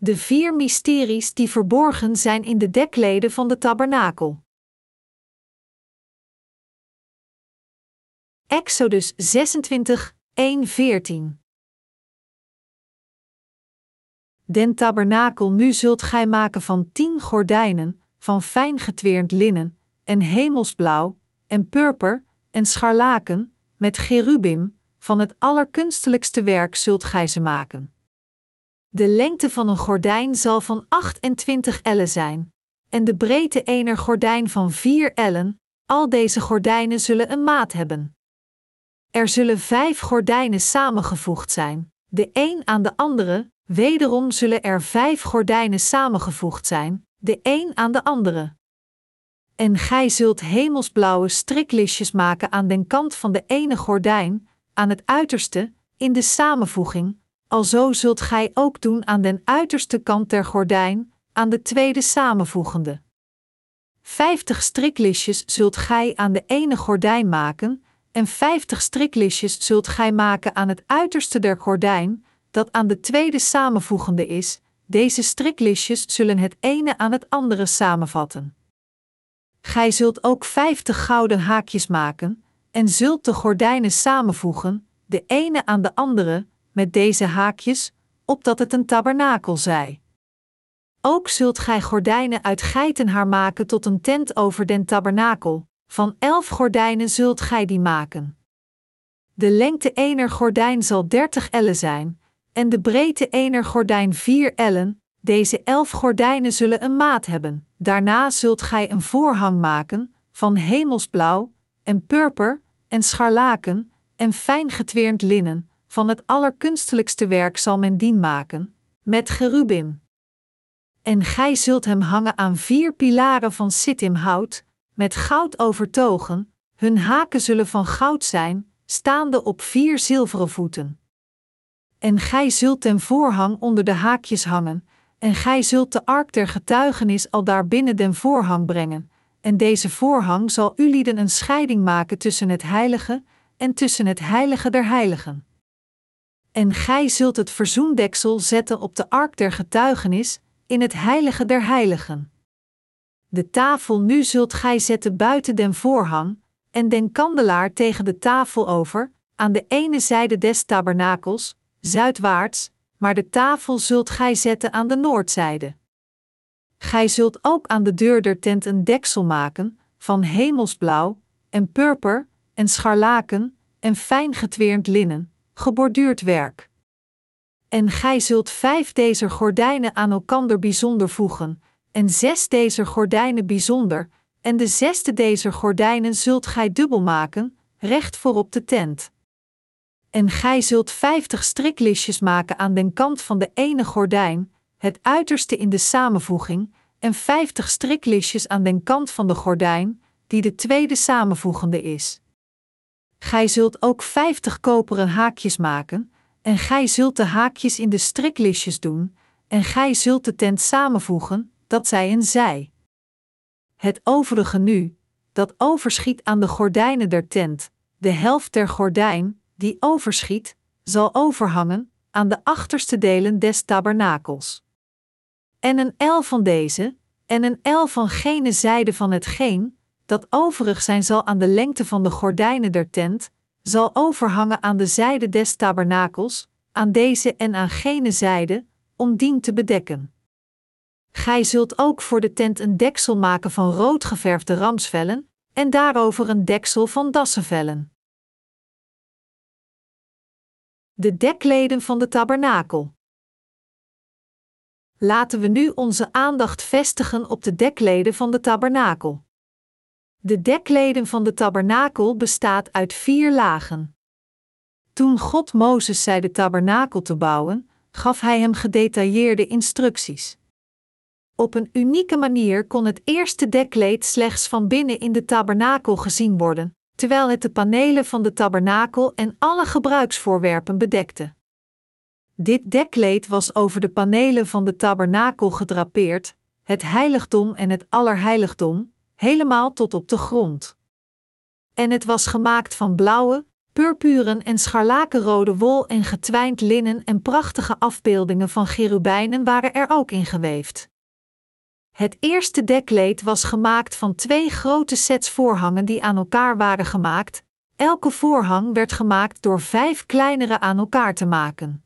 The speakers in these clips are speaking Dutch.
De vier mysteries die verborgen zijn in de dekleden van de tabernakel. Exodus 26, 1, 14 Den tabernakel nu zult gij maken van tien gordijnen, van fijn getweerd linnen, en hemelsblauw, en purper, en scharlaken, met gerubim, van het allerkunstelijkste werk zult gij ze maken. De lengte van een gordijn zal van 28 ellen zijn, en de breedte ener gordijn van 4 ellen, al deze gordijnen zullen een maat hebben. Er zullen vijf gordijnen samengevoegd zijn, de een aan de andere, wederom zullen er vijf gordijnen samengevoegd zijn, de een aan de andere. En gij zult hemelsblauwe striklistjes maken aan den kant van de ene gordijn, aan het uiterste, in de samenvoeging, alzo zult gij ook doen aan den uiterste kant der gordijn, aan de tweede samenvoegende. Vijftig striklistjes zult gij aan de ene gordijn maken, en vijftig striklistjes zult gij maken aan het uiterste der gordijn, dat aan de tweede samenvoegende is. Deze striklistjes zullen het ene aan het andere samenvatten. Gij zult ook vijftig gouden haakjes maken, en zult de gordijnen samenvoegen, de ene aan de andere, met deze haakjes, opdat het een tabernakel zij. Ook zult gij gordijnen uit geitenhaar maken tot een tent over den tabernakel, van elf gordijnen zult gij die maken. De lengte ener gordijn zal dertig ellen zijn, en de breedte ener gordijn vier ellen, deze elf gordijnen zullen een maat hebben. Daarna zult gij een voorhang maken, van hemelsblauw, en purper, en scharlaken, en fijn getweerd linnen, van het allerkunstelijkste werk zal men dien maken, met gerubim. En gij zult hem hangen aan vier pilaren van sittimhout, met goud overtogen, hun haken zullen van goud zijn, staande op vier zilveren voeten. En gij zult ten voorhang onder de haakjes hangen, en gij zult de ark der getuigenis al daar binnen den voorhang brengen, en deze voorhang zal u lieden een scheiding maken tussen het heilige en tussen het heilige der heiligen. En gij zult het verzoendeksel zetten op de ark der getuigenis, in het heilige der heiligen. De tafel nu zult gij zetten buiten den voorhang, en den kandelaar tegen de tafel over, aan de ene zijde des tabernakels, zuidwaarts, maar de tafel zult gij zetten aan de noordzijde. Gij zult ook aan de deur der tent een deksel maken, van hemelsblauw, en purper, en scharlaken, en fijn getweerd linnen, geborduurd werk. En gij zult vijf deze gordijnen aan elkander bijzonder voegen, en zes deze gordijnen bijzonder, en de zesde deze gordijnen zult gij dubbel maken, recht voorop de tent. En gij zult vijftig striklistjes maken aan den kant van de ene gordijn, het uiterste in de samenvoeging, en vijftig striklistjes aan den kant van de gordijn, die de tweede samenvoegende is. Gij zult ook vijftig koperen haakjes maken, en gij zult de haakjes in de striklistjes doen, en gij zult de tent samenvoegen, dat zij een zij. Het overige nu, dat overschiet aan de gordijnen der tent, de helft der gordijn, die overschiet, zal overhangen aan de achterste delen des tabernakels. En een el van deze, en een el van gene zijde van hetgeen, dat overig zijn zal aan de lengte van de gordijnen der tent, zal overhangen aan de zijde des tabernakels, aan deze en aan gene zijde, om dien te bedekken. Gij zult ook voor de tent een deksel maken van rood geverfde ramsvellen, en daarover een deksel van dassenvellen. De dekleden van de tabernakel. Laten we nu onze aandacht vestigen op de dekleden van de tabernakel. De dekleden van de tabernakel bestaat uit vier lagen. Toen God Mozes zei de tabernakel te bouwen, gaf hij hem gedetailleerde instructies. Op een unieke manier kon het eerste dekkleed slechts van binnen in de tabernakel gezien worden, terwijl het de panelen van de tabernakel en alle gebruiksvoorwerpen bedekte. Dit dekkleed was over de panelen van de tabernakel gedrapeerd, het heiligdom en het allerheiligdom, helemaal tot op de grond. En het was gemaakt van blauwe, purpuren en scharlakenrode wol en getwijnd linnen en prachtige afbeeldingen van cherubijnen waren er ook in geweefd. Het eerste dekkleed was gemaakt van twee grote sets voorhangen die aan elkaar waren gemaakt. Elke voorhang werd gemaakt door vijf kleinere aan elkaar te maken.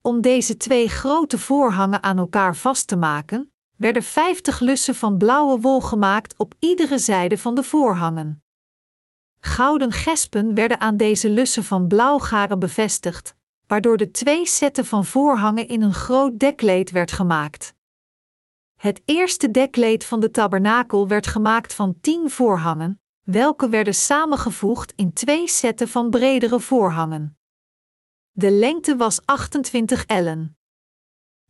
Om deze twee grote voorhangen aan elkaar vast te maken, werden vijftig lussen van blauwe wol gemaakt op iedere zijde van de voorhangen. Gouden gespen werden aan deze lussen van blauwgaren bevestigd, waardoor de twee setten van voorhangen in een groot dekkleed werd gemaakt. Het eerste dekkleed van de tabernakel werd gemaakt van tien voorhangen, welke werden samengevoegd in twee setten van bredere voorhangen. De lengte was 28 ellen.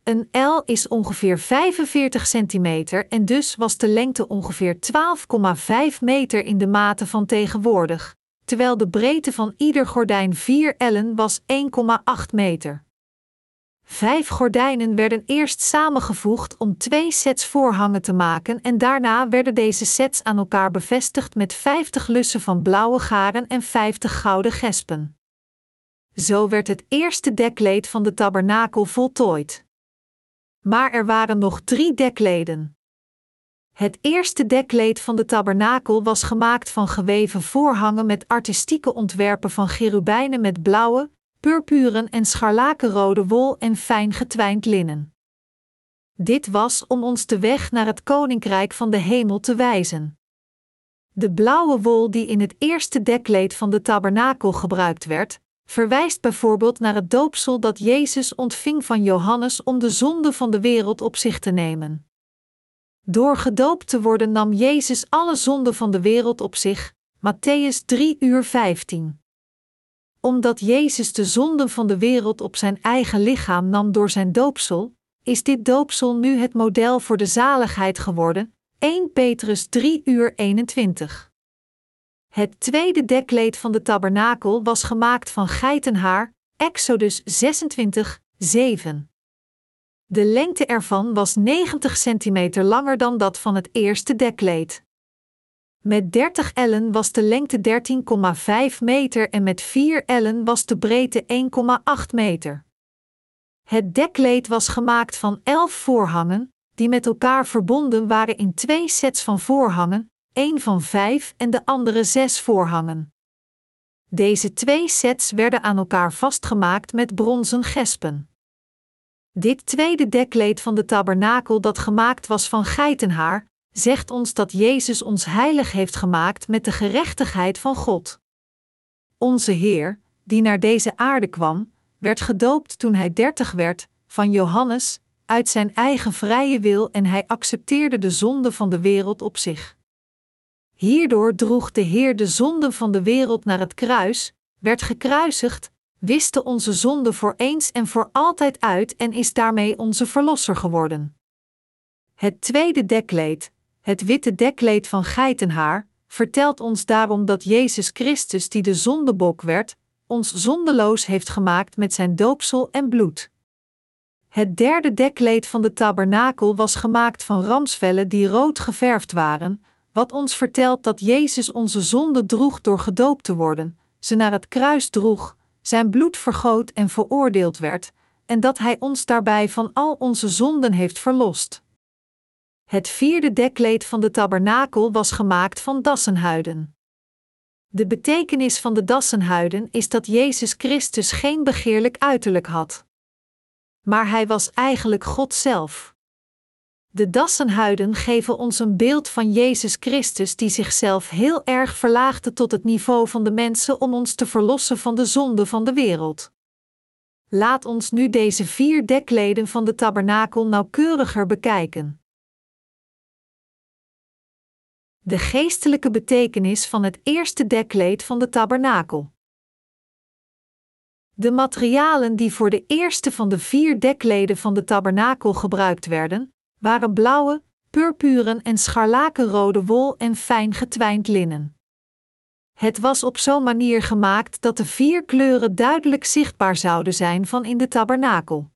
Een L is ongeveer 45 centimeter en dus was de lengte ongeveer 12,5 meter in de mate van tegenwoordig, terwijl de breedte van ieder gordijn 4 ellen was 1,8 meter. Vijf gordijnen werden eerst samengevoegd om twee sets voorhangen te maken en daarna werden deze sets aan elkaar bevestigd met 50 lussen van blauwe garen en 50 gouden gespen. Zo werd het eerste dekkleed van de tabernakel voltooid. Maar er waren nog drie dekleden. Het eerste dekkleed van de tabernakel was gemaakt van geweven voorhangen met artistieke ontwerpen van cherubijnen met blauwe, purpuren en scharlakenrode wol en fijn getwijnd linnen. Dit was om ons de weg naar het koninkrijk van de hemel te wijzen. De blauwe wol die in het eerste dekkleed van de tabernakel gebruikt werd, verwijst bijvoorbeeld naar het doopsel dat Jezus ontving van Johannes om de zonde van de wereld op zich te nemen. Door gedoopt te worden nam Jezus alle zonden van de wereld op zich. Matthäus 3 uur 15 omdat Jezus de zonden van de wereld op zijn eigen lichaam nam door zijn doopsel, is dit doopsel nu het model voor de zaligheid geworden. 1 Petrus 3 uur 21. Het tweede dekkleed van de tabernakel was gemaakt van geitenhaar, Exodus 26, 7. De lengte ervan was 90 centimeter langer dan dat van het eerste dekkleed. Met 30 ellen was de lengte 13,5 meter en met 4 ellen was de breedte 1,8 meter. Het dekkleed was gemaakt van 11 voorhangen, die met elkaar verbonden waren in twee sets van voorhangen, één van vijf en de andere zes voorhangen. Deze twee sets werden aan elkaar vastgemaakt met bronzen gespen. Dit tweede dekkleed van de tabernakel dat gemaakt was van geitenhaar, zegt ons dat Jezus ons heilig heeft gemaakt met de gerechtigheid van God. Onze Heer, die naar deze aarde kwam, werd gedoopt toen hij dertig werd, van Johannes, uit zijn eigen vrije wil en hij accepteerde de zonde van de wereld op zich. Hierdoor droeg de Heer de zonde van de wereld naar het kruis, werd gekruisigd, wiste onze zonde voor eens en voor altijd uit en is daarmee onze Verlosser geworden. Het tweede dekkleed, het witte dekkleed van geitenhaar, vertelt ons daarom dat Jezus Christus, die de zondebok werd, ons zondeloos heeft gemaakt met zijn doopsel en bloed. Het derde dekkleed van de tabernakel was gemaakt van ramsvellen die rood geverfd waren, wat ons vertelt dat Jezus onze zonde droeg door gedoopt te worden, ze naar het kruis droeg, zijn bloed vergoot en veroordeeld werd, en dat Hij ons daarbij van al onze zonden heeft verlost. Het vierde dekkleed van de tabernakel was gemaakt van dassenhuiden. De betekenis van de dassenhuiden is dat Jezus Christus geen begeerlijk uiterlijk had. Maar hij was eigenlijk God zelf. De dassenhuiden geven ons een beeld van Jezus Christus die zichzelf heel erg verlaagde tot het niveau van de mensen om ons te verlossen van de zonde van de wereld. Laat ons nu deze vier dekleden van de tabernakel nauwkeuriger bekijken. de geestelijke betekenis van het eerste dekkleed van de tabernakel. De materialen die voor de eerste van de vier dekleden van de tabernakel gebruikt werden, waren blauwe, purpuren en scharlakenrode wol en fijn getwijnd linnen. Het was op zo'n manier gemaakt dat de vier kleuren duidelijk zichtbaar zouden zijn van in de tabernakel.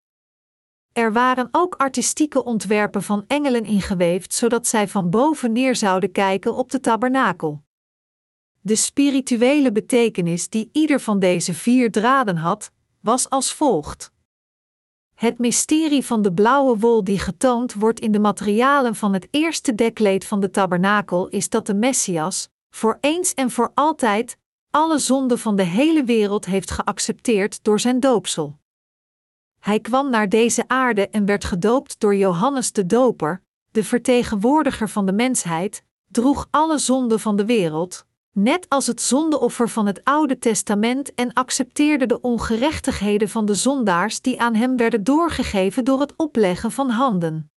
Er waren ook artistieke ontwerpen van engelen ingeweefd, zodat zij van boven neer zouden kijken op de tabernakel. De spirituele betekenis die ieder van deze vier draden had, was als volgt. Het mysterie van de blauwe wol die getoond wordt in de materialen van het eerste dekleed van de tabernakel is dat de Messias, voor eens en voor altijd, alle zonden van de hele wereld heeft geaccepteerd door zijn doopsel. Hij kwam naar deze aarde en werd gedoopt door Johannes de Doper, de vertegenwoordiger van de mensheid, droeg alle zonden van de wereld, net als het zondeoffer van het Oude Testament en accepteerde de ongerechtigheden van de zondaars die aan hem werden doorgegeven door het opleggen van handen.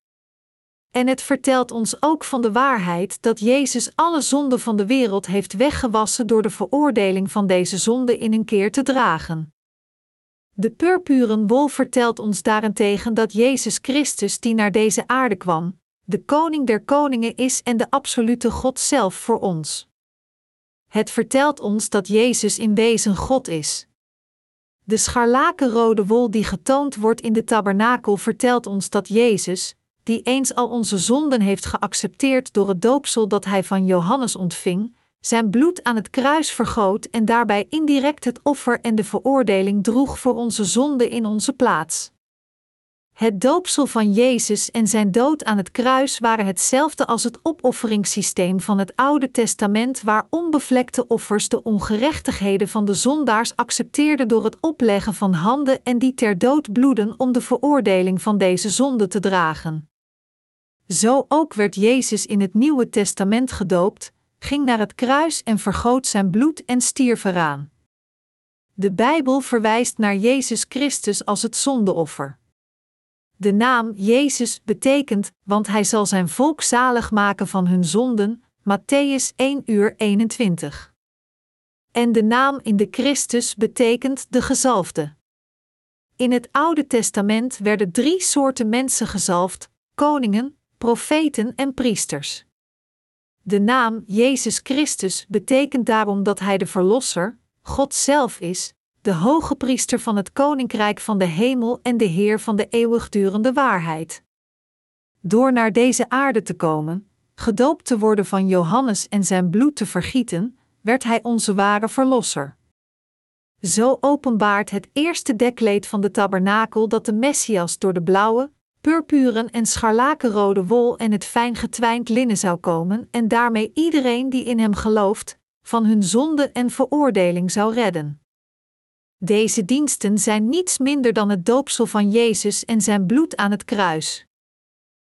En het vertelt ons ook van de waarheid dat Jezus alle zonden van de wereld heeft weggewassen door de veroordeling van deze zonde in een keer te dragen. De purpuren wol vertelt ons daarentegen dat Jezus Christus, die naar deze aarde kwam, de koning der koningen is en de absolute God zelf voor ons. Het vertelt ons dat Jezus in wezen God is. De scharlakenrode wol die getoond wordt in de tabernakel vertelt ons dat Jezus, die eens al onze zonden heeft geaccepteerd door het doopsel dat hij van Johannes ontving, zijn bloed aan het kruis vergoot en daarbij indirect het offer en de veroordeling droeg voor onze zonden in onze plaats. Het doopsel van Jezus en zijn dood aan het kruis waren hetzelfde als het opofferingssysteem van het Oude Testament, waar onbevlekte offers de ongerechtigheden van de zondaars accepteerden door het opleggen van handen en die ter dood bloeden om de veroordeling van deze zonde te dragen. Zo ook werd Jezus in het Nieuwe Testament gedoopt, ging naar het kruis en vergoot zijn bloed en stierf eraan. De Bijbel verwijst naar Jezus Christus als het zondeoffer. De naam Jezus betekent, want hij zal zijn volk zalig maken van hun zonden, Matthäus 1 uur 21. En de naam in de Christus betekent de gezalfde. In het Oude Testament werden drie soorten mensen gezalfd: koningen, profeten en priesters. De naam Jezus Christus betekent daarom dat Hij de Verlosser, God zelf is, de hoge priester van het Koninkrijk van de Hemel en de Heer van de eeuwigdurende waarheid. Door naar deze aarde te komen, gedoopt te worden van Johannes en zijn bloed te vergieten, werd Hij onze ware Verlosser. Zo openbaart het eerste dekleed van de tabernakel dat de Messias door de blauwe, purpuren en scharlakenrode wol en het fijn getwijnd linnen zou komen en daarmee iedereen die in hem gelooft, van hun zonde en veroordeling zou redden. Deze diensten zijn niets minder dan het doopsel van Jezus en zijn bloed aan het kruis.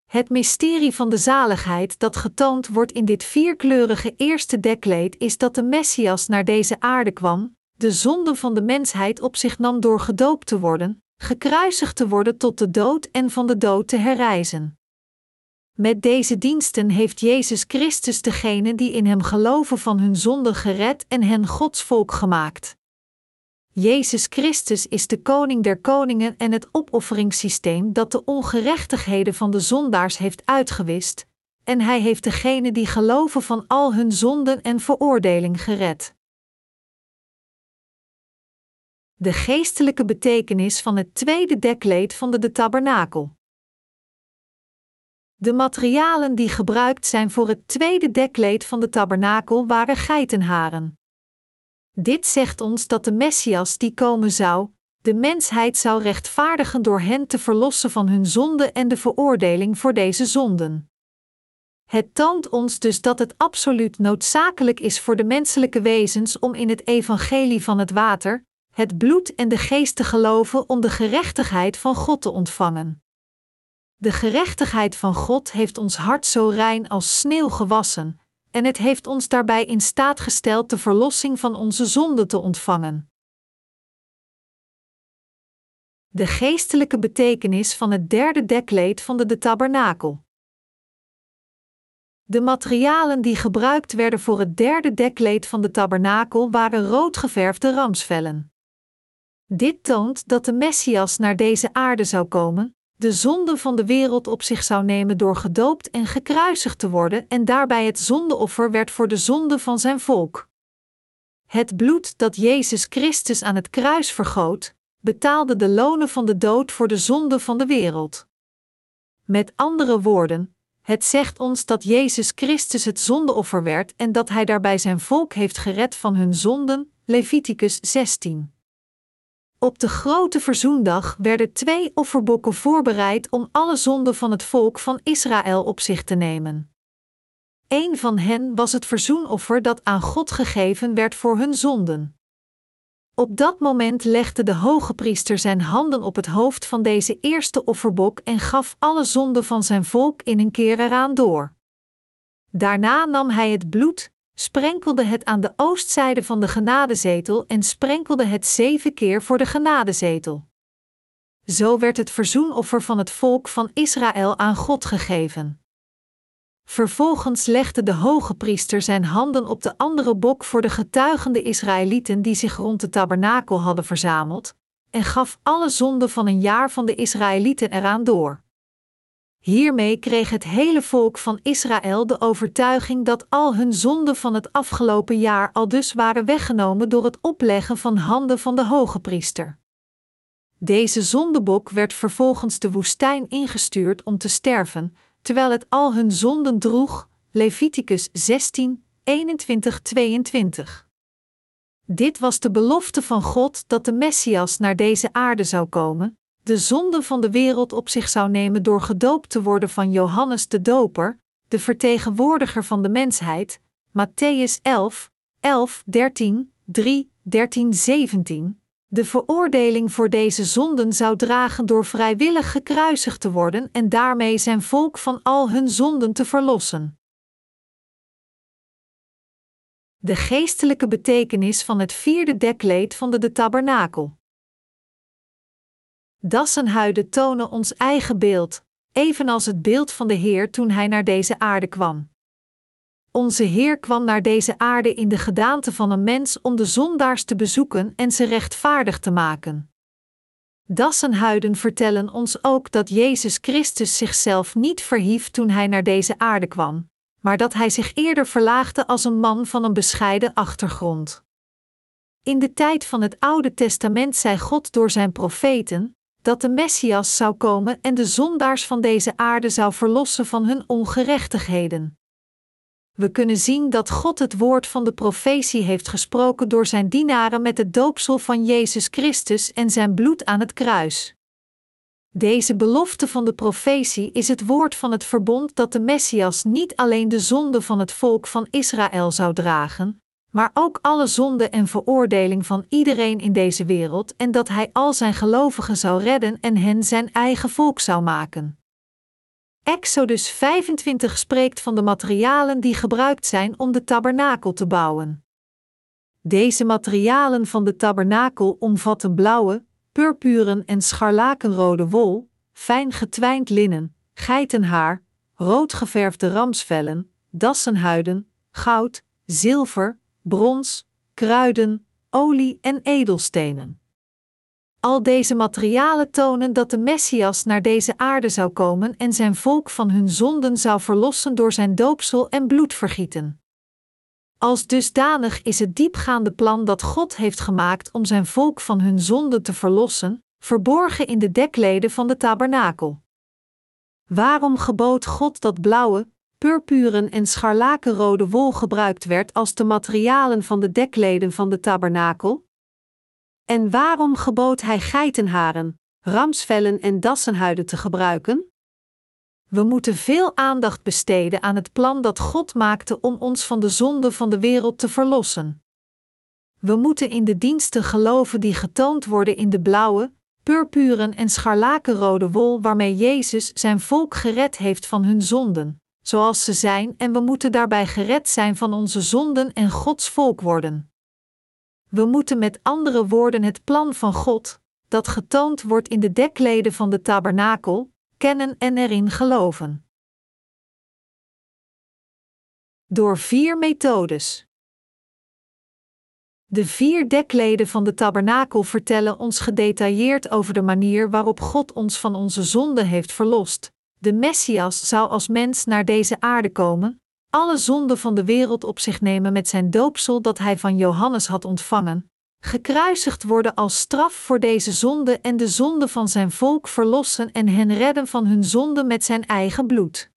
Het mysterie van de zaligheid dat getoond wordt in dit vierkleurige eerste dekleed is dat de Messias naar deze aarde kwam, de zonde van de mensheid op zich nam door gedoopt te worden, gekruisigd te worden tot de dood en van de dood te herrijzen. Met deze diensten heeft Jezus Christus degenen die in Hem geloven van hun zonde gered en hen Gods volk gemaakt. Jezus Christus is de koning der koningen en het opofferingssysteem dat de ongerechtigheden van de zondaars heeft uitgewist, en hij heeft degenen die geloven van al hun zonden en veroordeling gered. De geestelijke betekenis van het tweede dekleed van de, de tabernakel. De materialen die gebruikt zijn voor het tweede dekleed van de tabernakel waren geitenharen. Dit zegt ons dat de Messias die komen zou, de mensheid zou rechtvaardigen door hen te verlossen van hun zonde en de veroordeling voor deze zonden. Het toont ons dus dat het absoluut noodzakelijk is voor de menselijke wezens om in het evangelie van het water, het bloed en de geest te geloven om de gerechtigheid van God te ontvangen. De gerechtigheid van God heeft ons hart zo rein als sneeuw gewassen, en het heeft ons daarbij in staat gesteld de verlossing van onze zonden te ontvangen. De geestelijke betekenis van het derde dekleed van de, de tabernakel. De materialen die gebruikt werden voor het derde dekleed van de tabernakel waren roodgeverfde ramsvellen. Dit toont dat de Messias naar deze aarde zou komen, de zonde van de wereld op zich zou nemen door gedoopt en gekruisigd te worden en daarbij het zondeoffer werd voor de zonde van zijn volk. Het bloed dat Jezus Christus aan het kruis vergoot, betaalde de lonen van de dood voor de zonde van de wereld. Met andere woorden, Het zegt ons dat Jezus Christus het zondeoffer werd en dat hij daarbij zijn volk heeft gered van hun zonden. Leviticus 16. Op de grote verzoendag werden twee offerbokken voorbereid om alle zonden van het volk van Israël op zich te nemen. Een van hen was het verzoenoffer dat aan God gegeven werd voor hun zonden. Op dat moment legde de hoge priester zijn handen op het hoofd van deze eerste offerbok en gaf alle zonden van zijn volk in een keer eraan door. Daarna nam hij het bloed, sprenkelde het aan de oostzijde van de genadezetel en sprenkelde het zeven keer voor de genadezetel. Zo werd het verzoenoffer van het volk van Israël aan God gegeven. Vervolgens legde de hoge priester zijn handen op de andere bok voor de getuigende Israëlieten die zich rond de tabernakel hadden verzameld, en gaf alle zonden van een jaar van de Israëlieten eraan door. Hiermee kreeg het hele volk van Israël de overtuiging dat al hun zonden van het afgelopen jaar al dus waren weggenomen door het opleggen van handen van de hoge priester. Deze zondebok werd vervolgens de woestijn ingestuurd om te sterven, terwijl het al hun zonden droeg. Leviticus 16, 21, 22. Dit was de belofte van God dat de Messias naar deze aarde zou komen, de zonden van de wereld op zich zou nemen door gedoopt te worden van Johannes de Doper, de vertegenwoordiger van de mensheid. Matthäus 11, 11, 13, 3, 13, 17 de veroordeling voor deze zonden zou dragen door vrijwillig gekruisigd te worden en daarmee zijn volk van al hun zonden te verlossen. De geestelijke betekenis van het vierde dekleed van de, de tabernakel. Dassenhuiden tonen ons eigen beeld, evenals het beeld van de Heer toen hij naar deze aarde kwam. Onze Heer kwam naar deze aarde in de gedaante van een mens om de zondaars te bezoeken en ze rechtvaardig te maken. Dassenhuiden vertellen ons ook dat Jezus Christus zichzelf niet verhief toen hij naar deze aarde kwam, maar dat hij zich eerder verlaagde als een man van een bescheiden achtergrond. In de tijd van het Oude Testament zei God door zijn profeten dat de Messias zou komen en de zondaars van deze aarde zou verlossen van hun ongerechtigheden we kunnen zien dat God het woord van de profetie heeft gesproken door zijn dienaren met het doopsel van Jezus Christus en zijn bloed aan het kruis. Deze belofte van de profetie is het woord van het verbond dat de Messias niet alleen de zonde van het volk van Israël zou dragen, maar ook alle zonde en veroordeling van iedereen in deze wereld en dat hij al zijn gelovigen zou redden en hen zijn eigen volk zou maken. Exodus 25 spreekt van de materialen die gebruikt zijn om de tabernakel te bouwen. Deze materialen van de tabernakel omvatten blauwe, purpuren en scharlakenrode wol, fijn getwijnd linnen, geitenhaar, roodgeverfde ramsvellen, dassenhuiden, goud, zilver, brons, kruiden, olie en edelstenen. Al deze materialen tonen dat de Messias naar deze aarde zou komen en zijn volk van hun zonden zou verlossen door zijn doopsel en bloedvergieten. Als dusdanig is het diepgaande plan dat God heeft gemaakt om zijn volk van hun zonden te verlossen, verborgen in de dekleden van de tabernakel. Waarom gebood God dat blauwe, purpuren en scharlakenrode wol gebruikt werd als de materialen van de dekleden van de tabernakel? En waarom gebood hij geitenharen, ramsvellen en dassenhuiden te gebruiken? We moeten veel aandacht besteden aan het plan dat God maakte om ons van de zonde van de wereld te verlossen. We moeten in de diensten geloven die getoond worden in de blauwe, purpuren en scharlakenrode wol waarmee Jezus zijn volk gered heeft van hun zonden, zoals ze zijn, en we moeten daarbij gered zijn van onze zonden en Gods volk worden. We moeten met andere woorden het plan van God, dat getoond wordt in de dekleden van de tabernakel, kennen en erin geloven. Door vier methodes. De vier dekleden van de tabernakel vertellen ons gedetailleerd over de manier waarop God ons van onze zonde heeft verlost. De Messias zou als mens naar deze aarde komen, alle zonden van de wereld op zich nemen met zijn doopsel dat hij van Johannes had ontvangen, gekruisigd worden als straf voor deze zonde en de zonde van zijn volk verlossen en hen redden van hun zonde met zijn eigen bloed.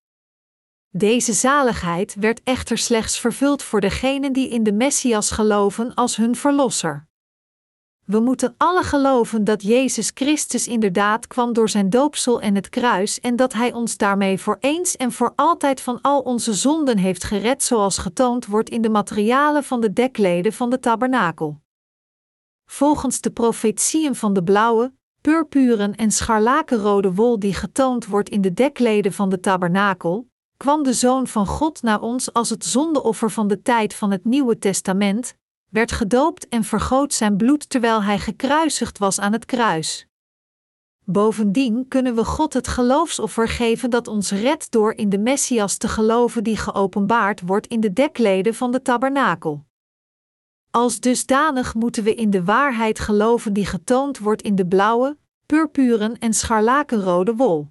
Deze zaligheid werd echter slechts vervuld voor degenen die in de Messias geloven als hun verlosser. We moeten alle geloven dat Jezus Christus inderdaad kwam door zijn doopsel en het kruis en dat Hij ons daarmee voor eens en voor altijd van al onze zonden heeft gered, zoals getoond wordt in de materialen van de dekleden van de tabernakel. Volgens de profetieën van de blauwe, purpuren en scharlakenrode wol die getoond wordt in de dekleden van de tabernakel, kwam de Zoon van God naar ons als het zondeoffer van de tijd van het Nieuwe Testament, werd gedoopt en vergoot zijn bloed terwijl hij gekruisigd was aan het kruis. Bovendien kunnen we God het geloofsoffer geven dat ons redt door in de Messias te geloven die geopenbaard wordt in de dekleden van de tabernakel. Als dusdanig moeten we in de waarheid geloven die getoond wordt in de blauwe, purpuren en scharlakenrode wol.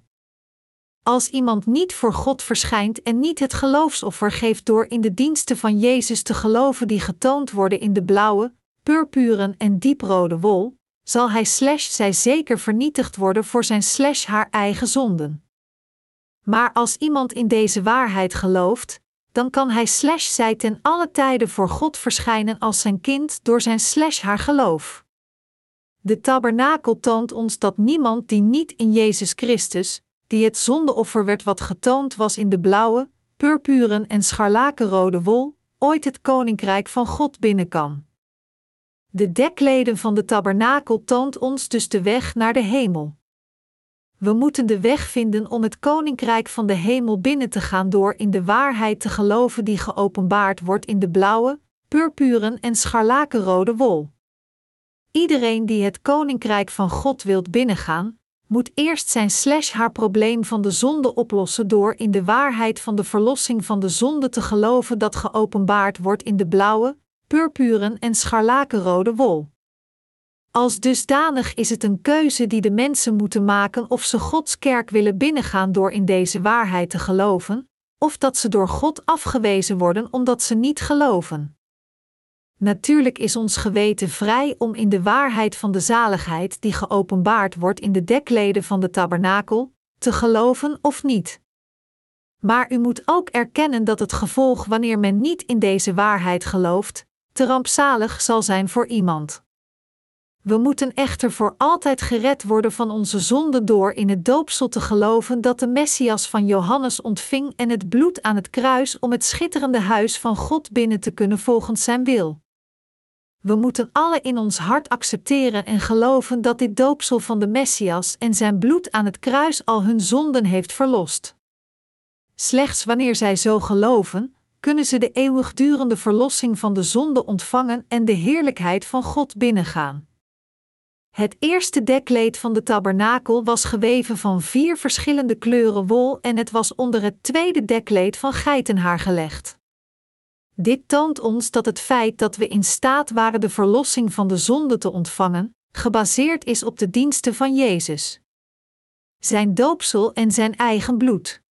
Als iemand niet voor God verschijnt en niet het geloofsoffer geeft door in de diensten van Jezus te geloven die getoond worden in de blauwe, purpuren en dieprode wol, zal hij slash zij zeker vernietigd worden voor zijn slash haar eigen zonden. Maar als iemand in deze waarheid gelooft, dan kan hij slash zij ten alle tijden voor God verschijnen als zijn kind door zijn slash haar geloof. De tabernakel toont ons dat niemand die niet in Jezus Christus, die het zondeoffer werd wat getoond was in de blauwe, purpuren en scharlakenrode wol, ooit het koninkrijk van God binnen kan. De dekleden van de tabernakel toont ons dus de weg naar de hemel. We moeten de weg vinden om het koninkrijk van de hemel binnen te gaan door in de waarheid te geloven die geopenbaard wordt in de blauwe, purpuren en scharlakenrode wol. Iedereen die het koninkrijk van God wilt binnengaan, moet eerst zijn slash haar probleem van de zonde oplossen door in de waarheid van de verlossing van de zonde te geloven dat geopenbaard wordt in de blauwe, purpuren en scharlakenrode wol. Als dusdanig is het een keuze die de mensen moeten maken of ze Gods kerk willen binnengaan door in deze waarheid te geloven, of dat ze door God afgewezen worden omdat ze niet geloven. Natuurlijk is ons geweten vrij om in de waarheid van de zaligheid die geopenbaard wordt in de dekleden van de tabernakel, te geloven of niet. Maar u moet ook erkennen dat het gevolg wanneer men niet in deze waarheid gelooft, te rampzalig zal zijn voor iemand. We moeten echter voor altijd gered worden van onze zonde door in het doopsel te geloven dat de Messias van Johannes ontving en het bloed aan het kruis om het schitterende huis van God binnen te kunnen volgens zijn wil. We moeten alle in ons hart accepteren en geloven dat dit doopsel van de Messias en zijn bloed aan het kruis al hun zonden heeft verlost. Slechts wanneer zij zo geloven, kunnen ze de eeuwigdurende verlossing van de zonde ontvangen en de heerlijkheid van God binnengaan. Het eerste dekleed van de tabernakel was geweven van vier verschillende kleuren wol en het was onder het tweede dekleed van geitenhaar gelegd. Dit toont ons dat het feit dat we in staat waren de verlossing van de zonde te ontvangen, gebaseerd is op de diensten van Jezus. Zijn doopsel en zijn eigen bloed.